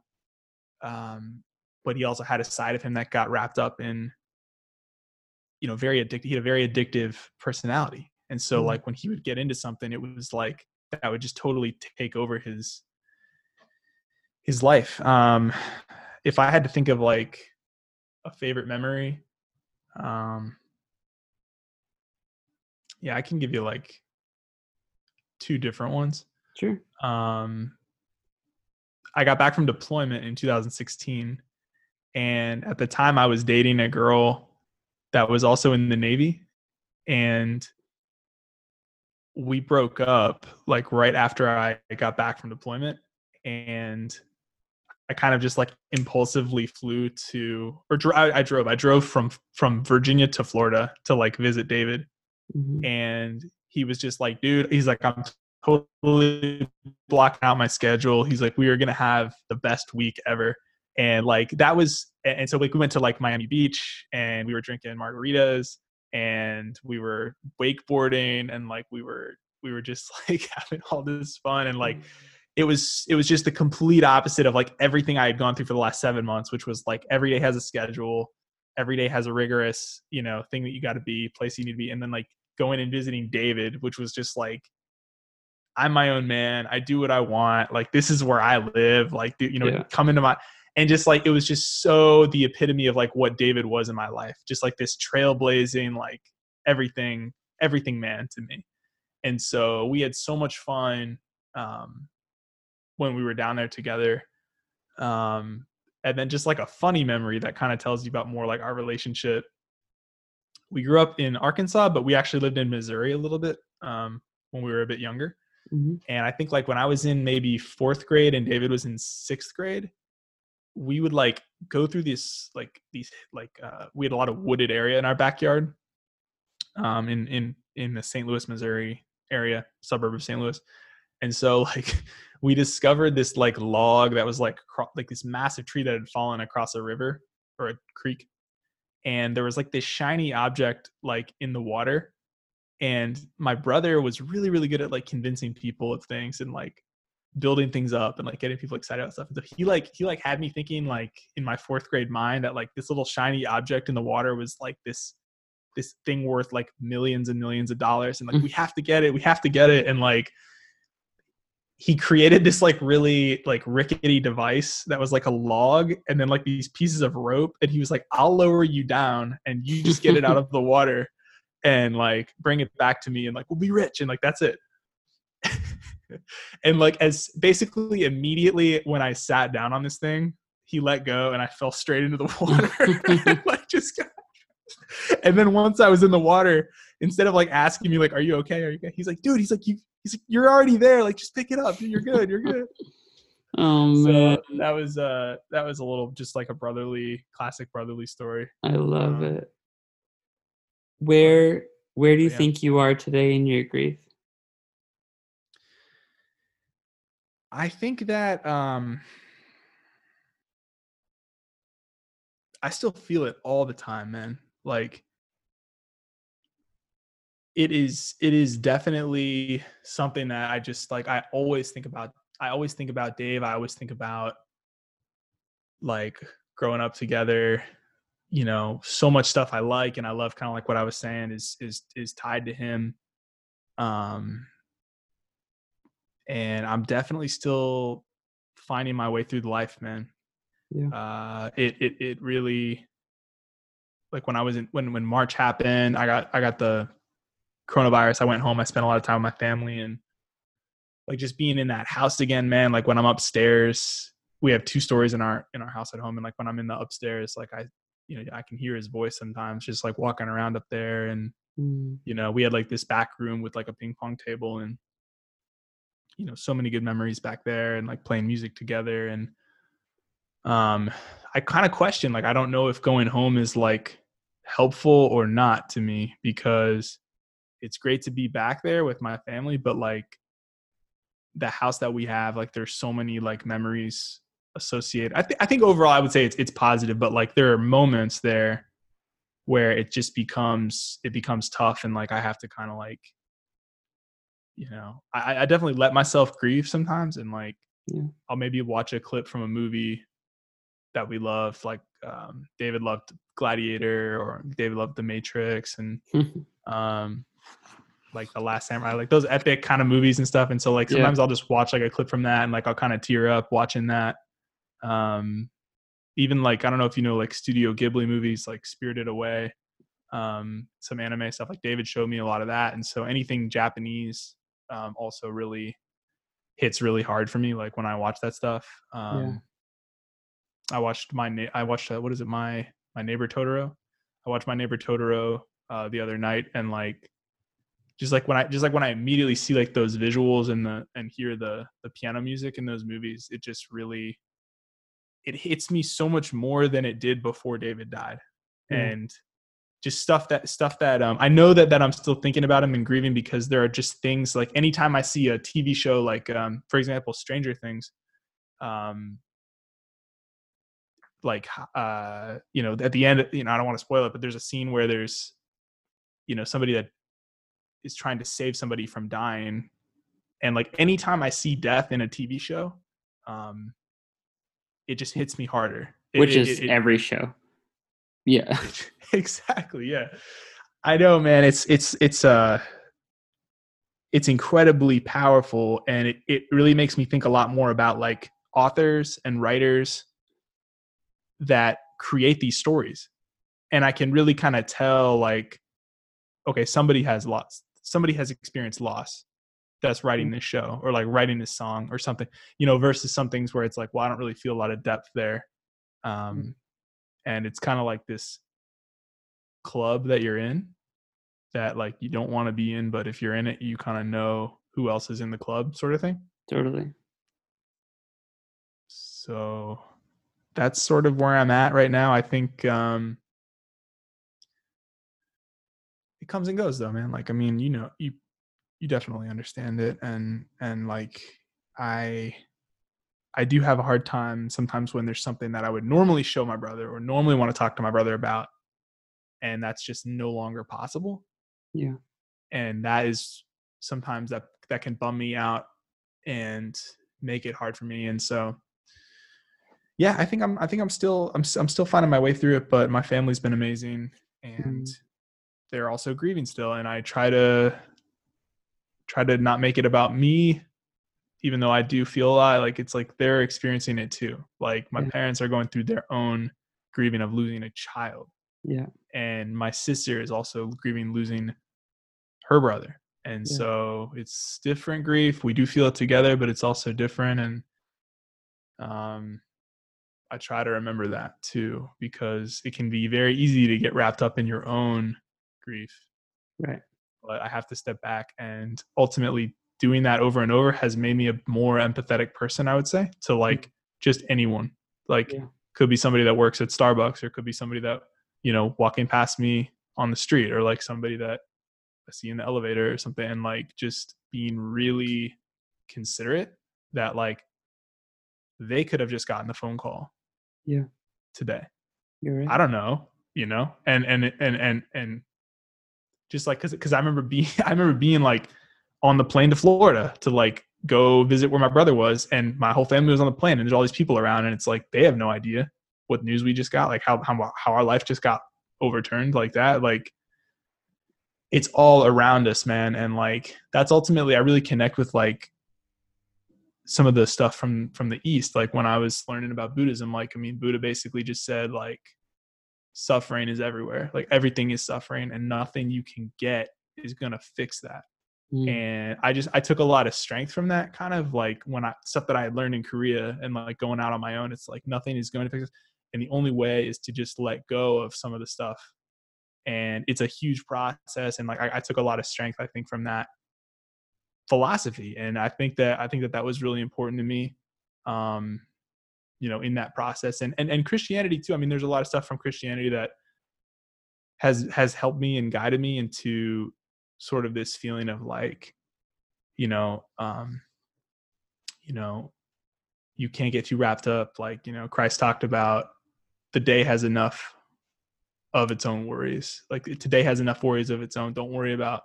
um but he also had a side of him that got wrapped up in you know very addicted he had a very addictive personality. And so Mhm. like when he would get into something it was like that would just totally take over his his life um if i had to think of like a favorite memory um yeah i can give you like two different ones Sure. um i got back from deployment in 2016 and at the time i was dating a girl that was also in the navy and we broke up like right after i got back from deployment and i kind of just like impulsively flew to or dro- I, I drove i drove from from virginia to florida to like visit david Mhm. and he was just like, dude, he's like, I'm totally blocking out my schedule. He's like, we are gonna have the best week ever. And like that was and so like we went to like Miami Beach and we were drinking margaritas and we were wakeboarding and like we were we were just like having all this fun and like mm-hmm. it was it was just the complete opposite of like everything I had gone through for the last seven months, which was like every day has a schedule, every day has a rigorous, you know, thing that you got to be, place you need to be, and then like going and visiting David, which was just like, I'm my own man. I do what I want. Like this is where I live. Like you know, Yeah. come into my and just like it was just so the epitome of like what David was in my life. Just like this trailblazing, like everything, everything man to me. And so we had so much fun um, when we were down there together. Um, and then just like a funny memory that kind of tells you about more like our relationship. We grew up in Arkansas, but we actually lived in Missouri a little bit um, when we were a bit younger. Mhm. And I think like when I was in maybe fourth grade and David was in sixth grade, we would like go through these like these like uh, we had a lot of wooded area in our backyard, um, in in in the St. Louis, Missouri area, suburb of St. Louis, and so like we discovered this like log that was like cro- like this massive tree that had fallen across a river or a creek, and there was like this shiny object like in the water and my brother was really really good at like convincing people of things and like building things up and like getting people excited about stuff. And so he like he like had me thinking like in my fourth grade mind that like this little shiny object in the water was like this this thing worth like millions and millions of dollars. And like mm. we have to get it we have to get it. And like he created this like really like rickety device that was like a log and then like these pieces of rope. And he was like i'll lower you down and you just get it out of the water and like bring it back to me and like we'll be rich. And like that's it and like as basically immediately when i sat down on this thing he let go and i fell straight into the water like just got and then once i was in the water instead of like asking me like are you okay are you okay he's like dude he's like you he's like, you're already there. Like, just pick it up. You're good. You're good. oh man, so that was uh that was a little just like a brotherly, classic brotherly story. I love um, it. Where where do you yeah. think you are today in your grief? I think that um I still feel it all the time, man. Like it is it is definitely something that I just like I always think about I always think about Dave. I always think about like growing up together, you know, so much stuff I like and I love kind of like what I was saying is is is tied to him. Um and I'm definitely still finding my way through the life, man. Yeah. Uh it it it really like when I was in when when March happened, I got I got the coronavirus, I went home. I spent a lot of time with my family and like just being in that house again, man. Like when I'm upstairs, we have two stories in our in our house at home, and like when I'm in the upstairs, like I, you know, I can hear his voice sometimes, just like walking around up there. And Mm. you know, we had like this back room with like a ping pong table, and you know, so many good memories back there, and like playing music together. And um, I kind of question, like, I don't know if going home is like helpful or not to me because it's great to be back there with my family, but like the house that we have, like there's so many like memories associated. I think I think overall I would say it's it's positive, but like there are moments there where it just becomes it becomes tough and like I have to kind of like you know, I, I definitely let myself grieve sometimes and like Yeah. I'll maybe watch a clip from a movie that we love, like um, David loved Gladiator or David loved The Matrix and um like the last samurai like those epic kind of movies and stuff and so like Yeah. sometimes i'll just watch like a clip from that and like i'll kind of tear up watching that um even like i don't know if you know like studio ghibli movies like spirited away um some anime stuff like david showed me a lot of that and so anything japanese um also really hits really hard for me like when i watch that stuff um i watched my na- i watched uh, what is it my my neighbor totoro i watched my neighbor totoro uh the other night and like just like when I just like when I immediately see like those visuals and the and hear the the piano music in those movies, it just really it hits me so much more than it did before David died. Yeah. And just stuff that stuff that um I know that that I'm still thinking about him and grieving because there are just things like anytime I see a TV show like um for example Stranger Things um like uh you know at the end you know I don't want to spoil it but there's a scene where there's you know somebody that is trying to save somebody from dying and like anytime i see death in a tv show um it just hits me harder It- Which it- is it- every show. Yeah. exactly yeah. I know man it's it's it's uh it's incredibly powerful and it, it really makes me think a lot more about like authors and writers that create these stories. And i can really kind of tell like okay somebody has lost somebody has experienced loss that's writing this show or like writing this song or something you know versus some things where it's like well i don't really feel a lot of depth there. Um and it's kind of like this club that you're in that like you don't want to be in but if you're in it you kind of know who else is in the club sort of thing. Totally. so that's sort of where i'm at right now. I think um it comes and goes though man. Like i mean you know you you definitely understand it and and like i i do have a hard time sometimes when there's something that i would normally show my brother or normally want to talk to my brother about and that's just no longer possible Yeah. and that is sometimes that that can bum me out and make it hard for me and so yeah i think i'm i think i'm still i'm, I'm still finding my way through it but my family's been amazing and Mm. they're also grieving still and i try to try to not make it about me even though I do feel a lot, like it's like they're experiencing it too. Like my Yeah. parents are going through their own grieving of losing a child, Yeah. and my sister is also grieving losing her brother. And Yeah. so it's different grief. We do feel it together, but it's also different. And um, I try to remember that too, because it can be very easy to get wrapped up in your own grief Right. but I have to step back and ultimately doing that over and over has made me a more empathetic person, I would say, to hmm. like just anyone. Like Yeah. could be somebody that works at Starbucks or could be somebody that, you know, walking past me on the street or like somebody that I see in the elevator or something and like just being really considerate that like they could have just gotten the phone call Yeah. today. You're right. I don't know, you know, and and and and and just like because because I remember being I remember being like on the plane to Florida to like go visit where my brother was, and my whole family was on the plane, and there's all these people around, and it's like they have no idea what news we just got, like how how how our life just got overturned like that, like it's all around us, man, and like that's ultimately I really connect with like some of the stuff from from the east like when i was learning about buddhism like i mean buddha basically just said like suffering is everywhere like everything is suffering and nothing you can get is going to fix that Mm. and i just i took a lot of strength from that kind of like when i stuff that i had learned in korea and like going out on my own it's like nothing is going to fix it. And the only way is to just let go of some of the stuff. And it's a huge process and like i, I took a lot of strength i think from that philosophy. And i think that i think that that was really important to me um you know in that process. And and, and christianity too i mean there's a lot of stuff from christianity that has has helped me and guided me into sort of this feeling of like you know um you know you can't get too wrapped up like you know christ talked about the day has enough of its own worries. Like today has enough worries of its own. Don't worry about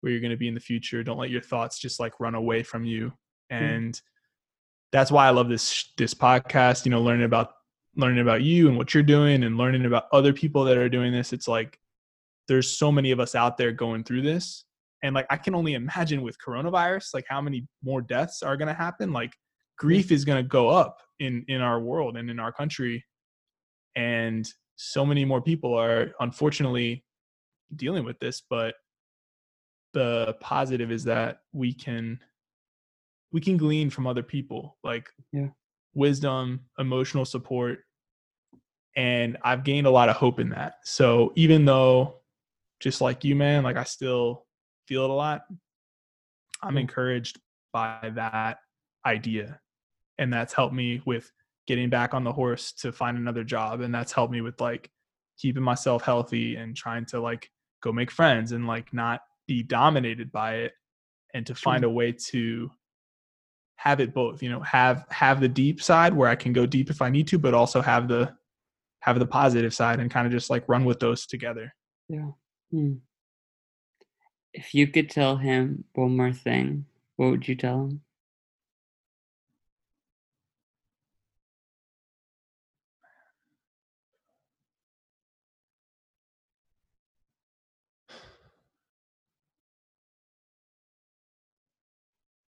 where you're going to be in the future. Don't let your thoughts just like run away from you. And that's why i love this this podcast you know learning about learning about you and what you're doing and learning about other people that are doing this. It's like there's so many of us out there going through this and like i can only imagine with coronavirus like how many more deaths are going to happen like grief is going to go up in in our world and in our country and so many more people are unfortunately dealing with this but the positive is that we can we can glean from other people like Yeah. wisdom emotional support and i've gained a lot of hope in that so even though just like you man like i still feel it a lot. I'm mm. encouraged by that idea and that's helped me with getting back on the horse to find another job and that's helped me with like keeping myself healthy and trying to like go make friends and like not be dominated by it and to find a way to have it both you know have have the deep side where i can go deep if i need to but also have the have the positive side and kind of just like run with those together. Yeah. Hmm. If you could tell him one more thing, what would you tell him?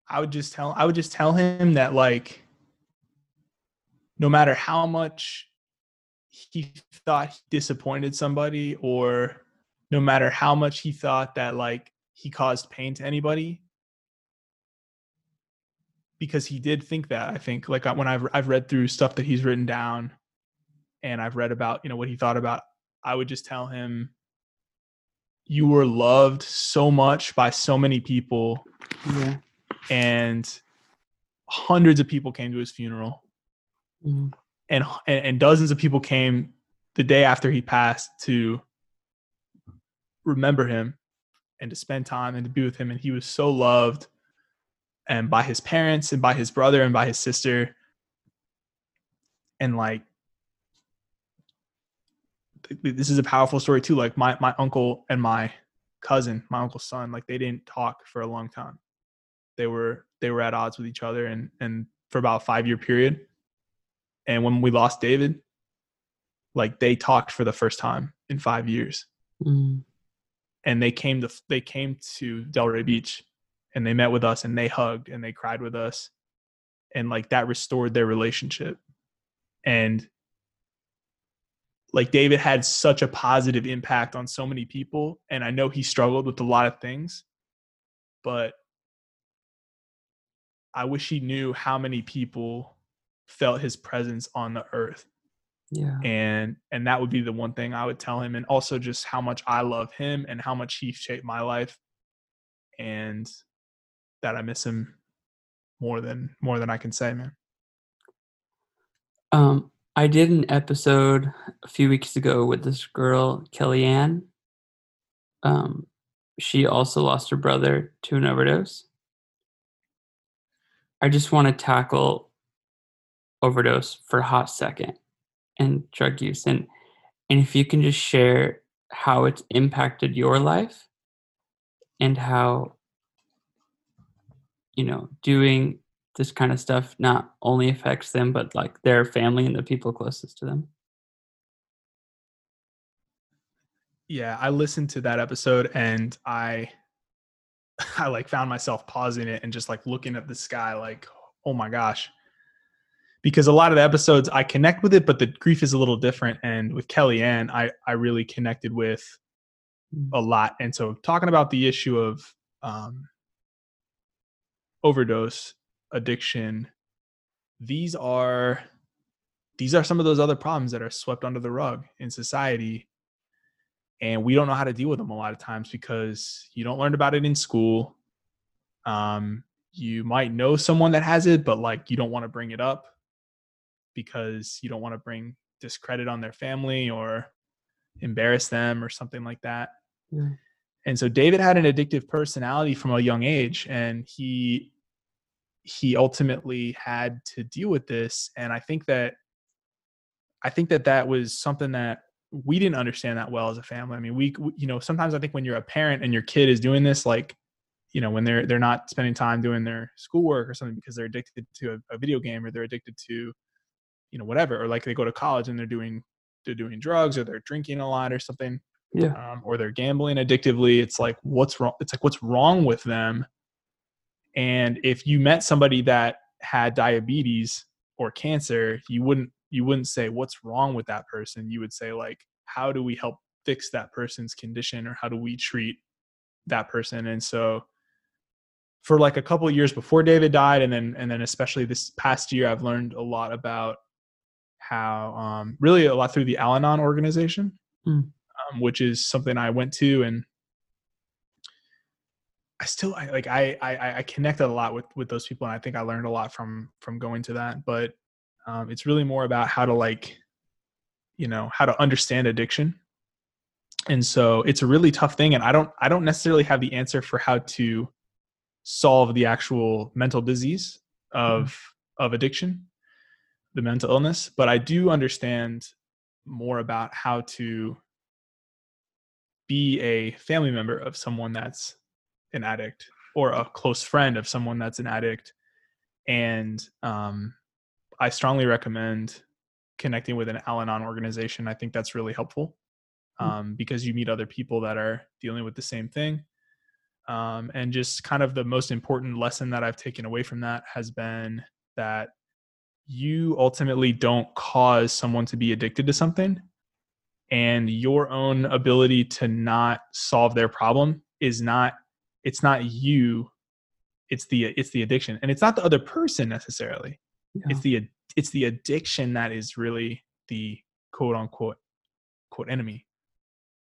I would just tell I would just tell him that like no matter how much he thought he disappointed somebody or no matter how much he thought that like he caused pain to anybody. Because he did think that I think like when I've I've read through stuff that he's written down and I've read about you know what he thought about I would just tell him you were loved so much by so many people. Yeah. and hundreds of people came to his funeral. Mm. And and and dozens of people came the day after he passed to remember him and to spend time and to be with him and he was so loved and by his parents and by his brother and by his sister. And like th- th- this is a powerful story too like my my uncle and my cousin my uncle's son like they didn't talk for a long time. They were they were at odds with each other and and for about a five year period. And when we lost david like they talked for the first time in five years. Mm. And they came to they came to delray beach and they met with us and they hugged and they cried with us and like that restored their relationship. And like David had such a positive impact on so many people and I know he struggled with a lot of things but I wish he knew how many people felt his presence on the earth Yeah. and and that would be the one thing I would tell him and also just how much I love him and how much he shaped my life and that I miss him more than more than I can say man Um, I did an episode a few weeks ago with this girl, Kellyanne. Um, she also lost her brother to an overdose. I just want to tackle overdose for a hot second and drug use and and if you can just share how it's impacted your life and how you know doing this kind of stuff not only affects them but like their family and the people closest to them. Yeah i listened to that episode and i i like found myself pausing it and just like looking at the sky like oh my gosh because a lot of the episodes i connect with it but the grief is a little different. And with kellyanne i i really connected with Mm. a lot. And so talking about the issue of um overdose addiction these are these are some of those other problems that are swept under the rug in society. And we don't know how to deal with them a lot of times because you don't learn about it in school. Um you might know someone that has it but like you don't want to bring it up because you don't want to bring discredit on their family or embarrass them or something like that. Yeah. And so david had an addictive personality from a young age and he he ultimately had to deal with this and i think that i think that that was something that we didn't understand that well as a family. I mean we we- you know sometimes i think when you're a parent and your kid is doing this like you know when they're they're not spending time doing their schoolwork or something because they're addicted to a, a video game or they're addicted to you know whatever or like they go to college and they're doing they're doing drugs or they're drinking a lot or something yeah. um, or they're gambling addictively it's like what's wrong it's like what's wrong with them? And if you met somebody that had diabetes or cancer you wouldn't you wouldn't say what's wrong with that person? You would say like how do we help fix that person's condition or how do we treat that person? And so for like a couple of years before david died and then and then especially this past year i've learned a lot about how um, really a lot through the al-anon organization Mm. um, which is something i went to and i still I, like I, I i connected a lot with with those people and i think i learned a lot from from going to that but um, it's really more about how to like you know how to understand addiction. And so it's a really tough thing and i don't i don't necessarily have the answer for how to solve the actual mental disease of of addiction the mental illness but i do understand more about how to be a family member of someone that's an addict or a close friend of someone that's an addict. And um, i strongly recommend connecting with an al-anon organization. I think that's really helpful um, because you meet other people that are dealing with the same thing. Um, and just kind of the most important lesson that i've taken away from that has been that you ultimately don't cause someone to be addicted to something and your own ability to not solve their problem is not it's not you it's the it's the addiction. And it's not the other person necessarily. Yeah. it's the it's the addiction that is really the quote unquote quote enemy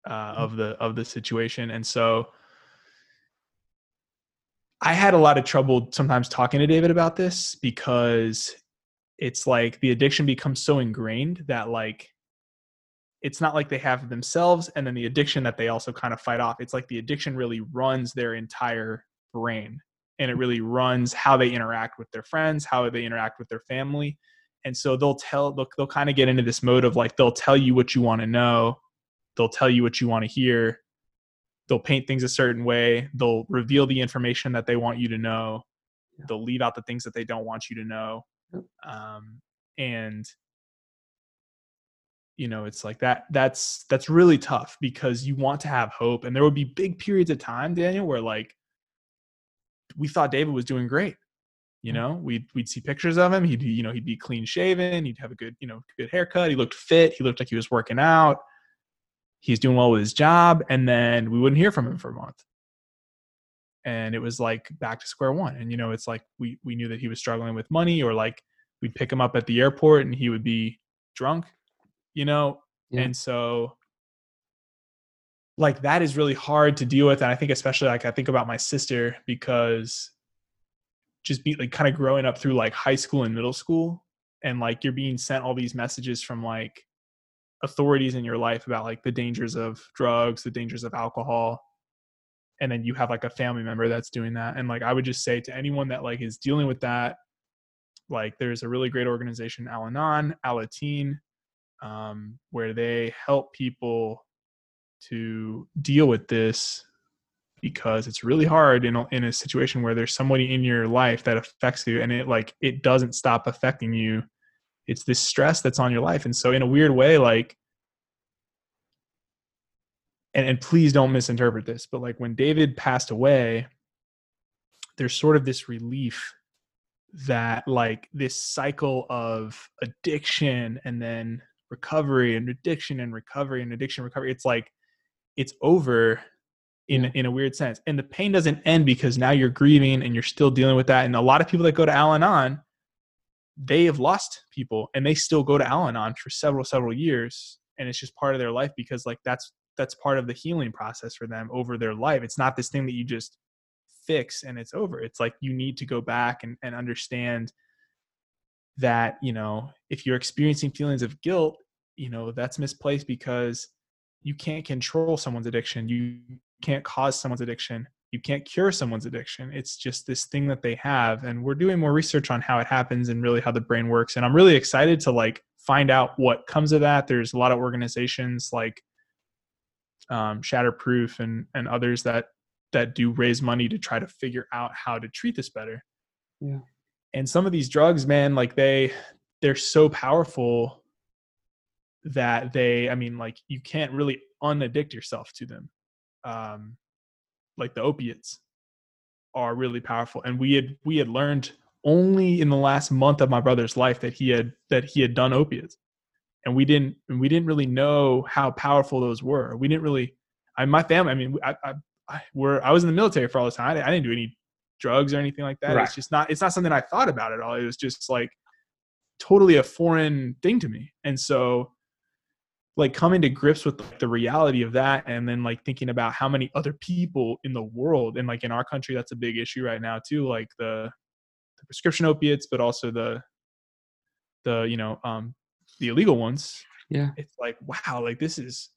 uh, of the of the situation. And so i had a lot of trouble sometimes talking to david about this because it's like the addiction becomes so ingrained that like it's not like they have themselves and then the addiction that they also kind of fight off it's like the addiction really runs their entire brain and it really runs how they interact with their friends how they interact with their family and so they'll tell they'll, they'll kind of get into this mode of like they'll tell you what you want to know they'll tell you what you want to hear they'll paint things a certain way they'll reveal the information that they want you to know they'll leave out the things that they don't want you to know. Um, and you know it's like that that's that's really tough because you want to have hope and there would be big periods of time daniel where like we thought david was doing great You know, we'd we'd see pictures of him. He'd you know he'd be clean shaven. He'd have a good you know good haircut. He looked fit. He looked like he was working out. He's doing well with his job, and then we wouldn't hear from him for a month. And it was like back to square one. And you know, it's like we we knew that he was struggling with money, or like we'd pick him up at the airport and he would be drunk. You know, Yeah. and so like that is really hard to deal with and i think especially like i think about my sister because just be like kind of growing up through like high school and middle school and like you're being sent all these messages from like authorities in your life about like the dangers of drugs the dangers of alcohol and then you have like a family member that's doing that. And like i would just say to anyone that like is dealing with that like there's a really great organization al-anon alateen um, where they help people to deal with this because it's really hard in a, in a situation where there's somebody in your life that affects you and it like it doesn't stop affecting you. It's this stress that's on your life. And so in a weird way like and, and please don't misinterpret this but like when david passed away there's sort of this relief that like this cycle of addiction and then recovery and addiction and recovery and addiction recovery it's like it's over in Yeah. in a weird sense. And the pain doesn't end because now you're grieving and you're still dealing with that. And a lot of people that go to al-anon they have lost people and they still go to al-anon for several several years. And it's just part of their life because like that's that's part of the healing process for them over their life. It's not this thing that you just fix and it's over. It's like you need to go back and, and understand that you know if you're experiencing feelings of guilt you know that's misplaced because you can't control someone's addiction. You can't cause someone's addiction. You can't cure someone's addiction. It's just this thing that they have. And we're doing more research on how it happens and really how the brain works. And i'm really excited to like find out what comes of that. There's a lot of organizations like um, shatterproof and and others that that do raise money to try to figure out how to treat this better. Yeah. and some of these drugs man like they they're so powerful that they i mean like you can't really unaddict yourself to them. Um like the opiates are really powerful. And we had we had learned only in the last month of my brother's life that he had that he had done opiates and we didn't and we didn't really know how powerful those were. We didn't really i my family i mean i i, I were i was in the military for all this time. I, didn't- I didn't do any drugs or anything like that. Right. it's just not it's not something i thought about at all. It was just like totally a foreign thing to me. And so like coming to grips with like, the reality of that and then like thinking about how many other people in the world and like in our country that's a big issue right now too like the, the prescription opiates but also the the you know um the illegal ones Yeah. it's like wow like this is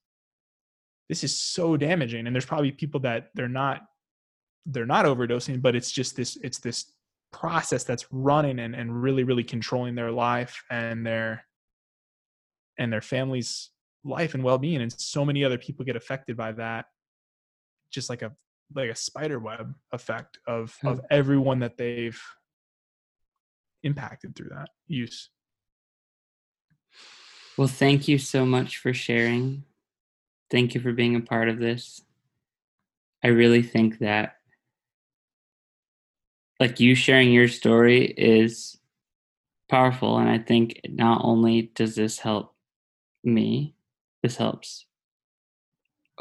this is so damaging. And there's probably people that they're not they're not overdosing but it's just this it's this process that's running and, and really really controlling their life and their and their family's life and well-being and so many other people get affected by that just like a like a spider web effect of of everyone that they've impacted through that use Well, thank you so much for sharing. Thank you for being a part of this. I really think that like you sharing your story is powerful and I think not only does this help me, this helps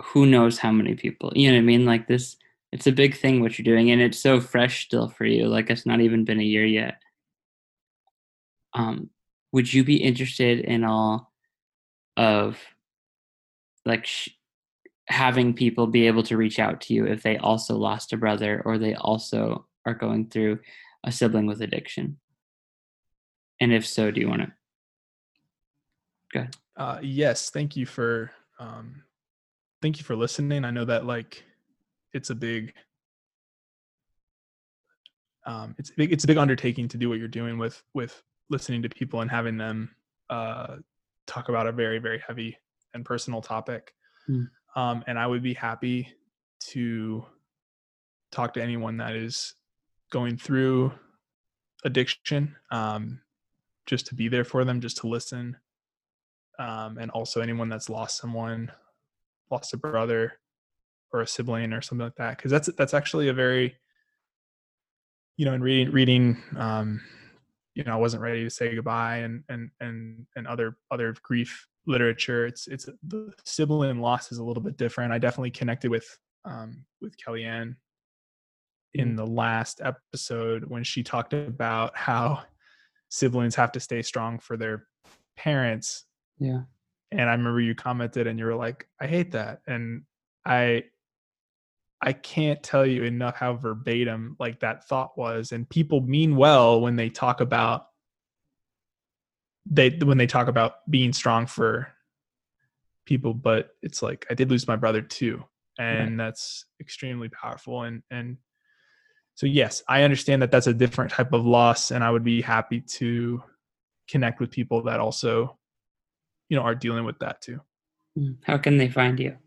who knows how many people. You know what I mean? Like this it's a big thing what you're doing and it's so fresh still for you. Like it's not even been a year yet. Um would you be interested in all of like sh- having people be able to reach out to you if they also lost a brother or they also are going through a sibling with addiction and if so do you want to go ahead Uh, yes, thank you for um, thank you for listening. I know that like it's a big um, it's big it's a big undertaking to do what you're doing with with listening to people and having them uh, talk about a very very heavy and personal topic. Mm. Um, and I would be happy to talk to anyone that is going through addiction, um, just to be there for them, just to listen um, and also anyone that's lost someone, lost a brother or a sibling or something like that, because that's that's actually a very you know, in reading reading um, you know, I wasn't ready to say goodbye and and and and other other grief literature. It's it's the sibling loss is a little bit different. I definitely connected with um with Kellyanne in the last episode when she talked about how siblings have to stay strong for their parents. Yeah. And I remember you commented and you were like, I hate that. And I I can't tell you enough how verbatim like that thought was. And people mean well when they talk about they when they talk about being strong for people, but it's like I did lose my brother too. And right. that's extremely powerful and and so yes i understand that that's a different type of loss and i would be happy to connect with people that also you know are dealing with that too mm, how can they find you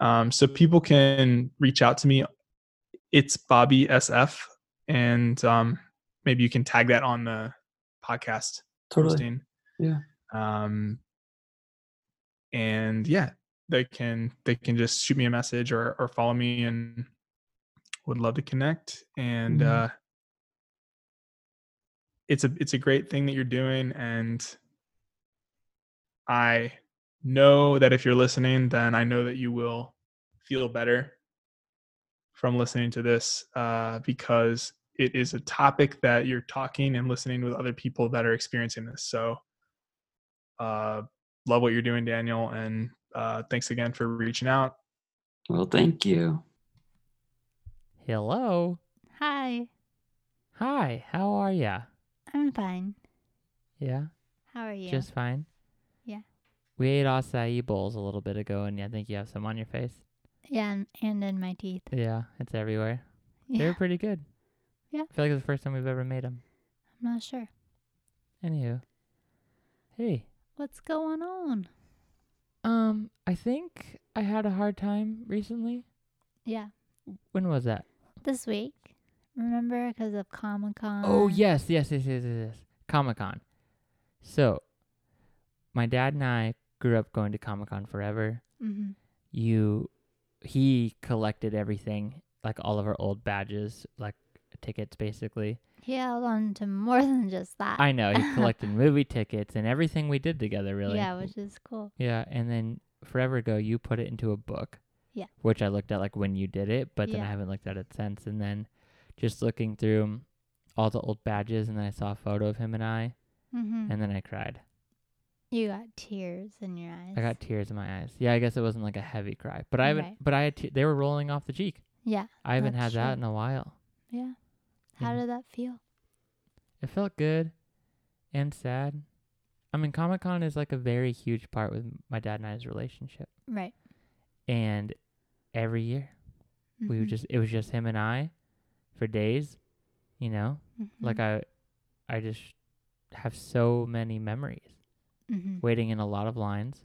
um, so people can reach out to me it's bobby sf and um, maybe you can tag that on the podcast totally posting. yeah um, and yeah they can they can just shoot me a message or or follow me and would love to connect and mm-hmm. uh it's a it's a great thing that you're doing and i know that if you're listening then i know that you will feel better from listening to this uh, because it is a topic that you're talking and listening with other people that are experiencing this so uh, love what you're doing daniel and uh, thanks again for reaching out well thank you Hello. Hi. Hi, how are ya? I'm fine. Yeah? How are you? Just fine? We ate acai bowls a little bit ago, and I think you have some on your face. Yeah, and, and in my teeth. Yeah, it's everywhere. Yeah. They're pretty good. Yeah. I feel like it's the first time we've ever made them. I'm not sure. Anywho. Hey. What's going on? Um, I think I had a hard time recently. Yeah. When was that? this week. Remember, because of Comic Con. Oh yes, yes, yes, yes, yes. yes. Comic Con. So, my dad and I grew up going to Comic Con forever. Mm-hmm. You, he collected everything, like all of our old badges, like tickets, basically. He held on to more than just that. I know he collected movie tickets and everything we did together, really. Yeah, which is cool. Yeah, and then forever ago, you put it into a book. Yeah. Which I looked at like when you did it, but then Yeah. I haven't looked at it since. And then just looking through all the old badges, and then I saw a photo of him and I, Mm-hmm. and then I cried. You got tears in your eyes. I got tears in my eyes. Yeah, I guess it wasn't like a heavy cry, but I haven't. Right. But I had. Te- they were rolling off the cheek. Yeah. I haven't had That's that true. in a while. Yeah. How Yeah. did that feel? It felt good, and sad. I mean, Comic Con is like a very huge part with my dad and I's relationship, Right. and every year we Mhm. would just it was just him and I for days, you know. Like Mhm. I, I just have so many memories. Mhm. Waiting in a lot of lines,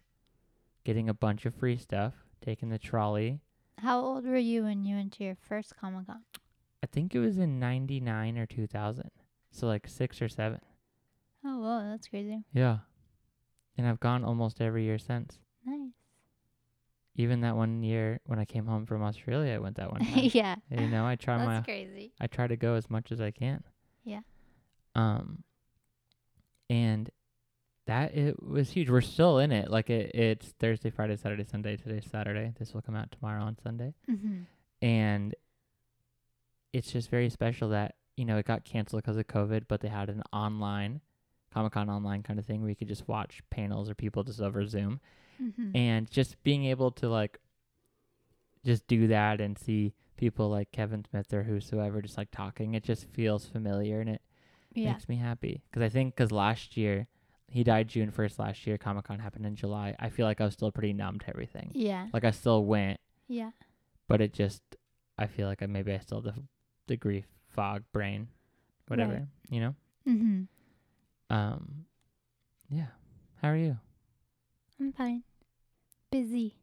getting a bunch of free stuff, taking the trolley. How old were you when you went to your first Comic Con? I think it was in '99 or 2000, so like six or seven. Oh, whoa, that's crazy. Yeah, and I've gone almost every year since. Nice. Even that one year when I came home from Australia, I went that one time. yeah. you know, I try That's my crazy. I try to go as much as I can. Yeah. Um. And that it was huge. We're still in it. Like it, it's Thursday, Friday, Saturday, Sunday. Today's Saturday. This will come out tomorrow on Sunday. Mm-hmm. And it's just very special that you know it got canceled because of COVID, but they had an online Comic Con online kind of thing where you could just watch panels or people just over Zoom, Mm-hmm. and just being able to like just do that and see people like Kevin Smith or whosoever just like talking, it just feels familiar and it Yeah. makes me happy. Because I think because last year he died June first last year, Comic Con happened in July. I feel like I was still pretty numb to everything. Yeah. Like I still went, Yeah. but it just I feel like I maybe I still have the the grief fog brain, whatever Right. you know. Mm-hmm. Um, yeah. How are you? I'm fine. Busy.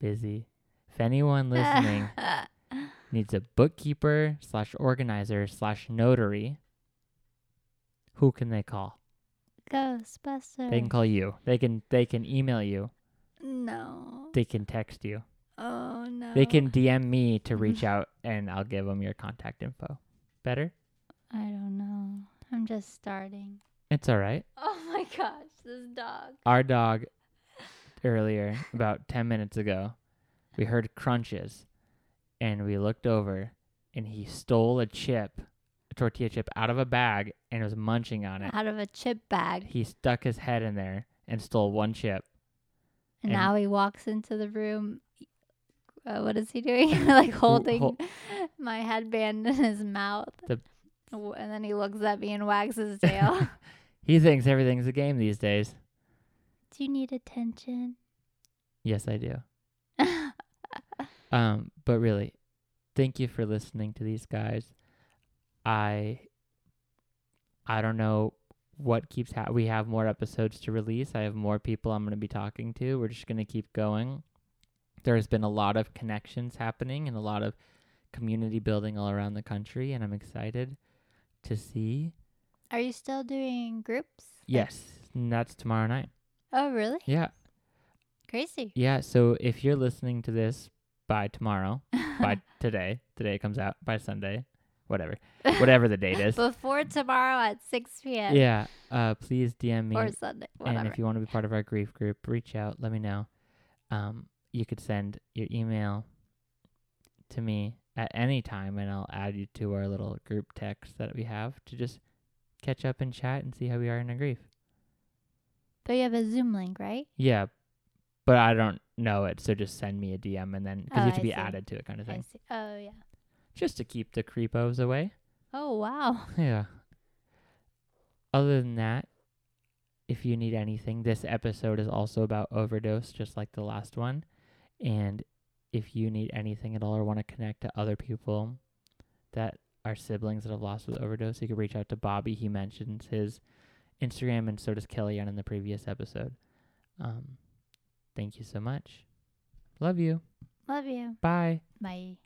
Busy. If anyone listening needs a bookkeeper slash organizer slash notary, who can they call? Ghostbusters. They can call you. They can they can email you. No. They can text you. Oh no. They can DM me to reach out, and I'll give them your contact info. Better? I don't know. I'm just starting. It's all right. Oh my gosh, this dog. Our dog earlier, about 10 minutes ago, we heard crunches and we looked over and he stole a chip, tortilla chip out of a bag and was munching on it. Out of a chip bag. He stuck his head in there and stole one chip. And And- now he walks into the room. Uh, what is he doing? like holding hol- my headband in his mouth. The- and then he looks at me and wags his tail. He thinks everything's a game these days. Do you need attention? Yes, I do. Um, but really, thank you for listening to these guys. I I don't know what keeps ha- we have more episodes to release. I have more people I'm going to be talking to. We're just going to keep going. There's been a lot of connections happening and a lot of community building all around the country and I'm excited to see. Are you still doing groups? Yes, and that's tomorrow night. Oh, really? Yeah. Crazy. Yeah, so if you're listening to this by tomorrow, by today, today it comes out by Sunday, whatever, whatever the date is. Before tomorrow at 6 p.m. Yeah, uh, please DM me, Or Sunday. Whatever. and if you want to be part of our grief group, reach out. Let me know. Um, you could send your email to me at any time, and I'll add you to our little group text that we have to just catch up and chat and see how we are in our grief. but you have a Zoom link, right? Yeah, but I don't know it, so just send me a DM, and then because Oh, you have to I be see. added to it, kind of thing. Oh, yeah. Just to keep the creepos away. Oh, wow. Yeah. Other than that, if you need anything, this episode is also about overdose, just like the last one. And if you need anything at all or want to connect to other people that are siblings that have lost with overdose, you can reach out to Bobby. He mentions his Instagram, and so does Kellyanne in the previous episode. Um, thank you so much. Love you. Love you. Bye. Bye.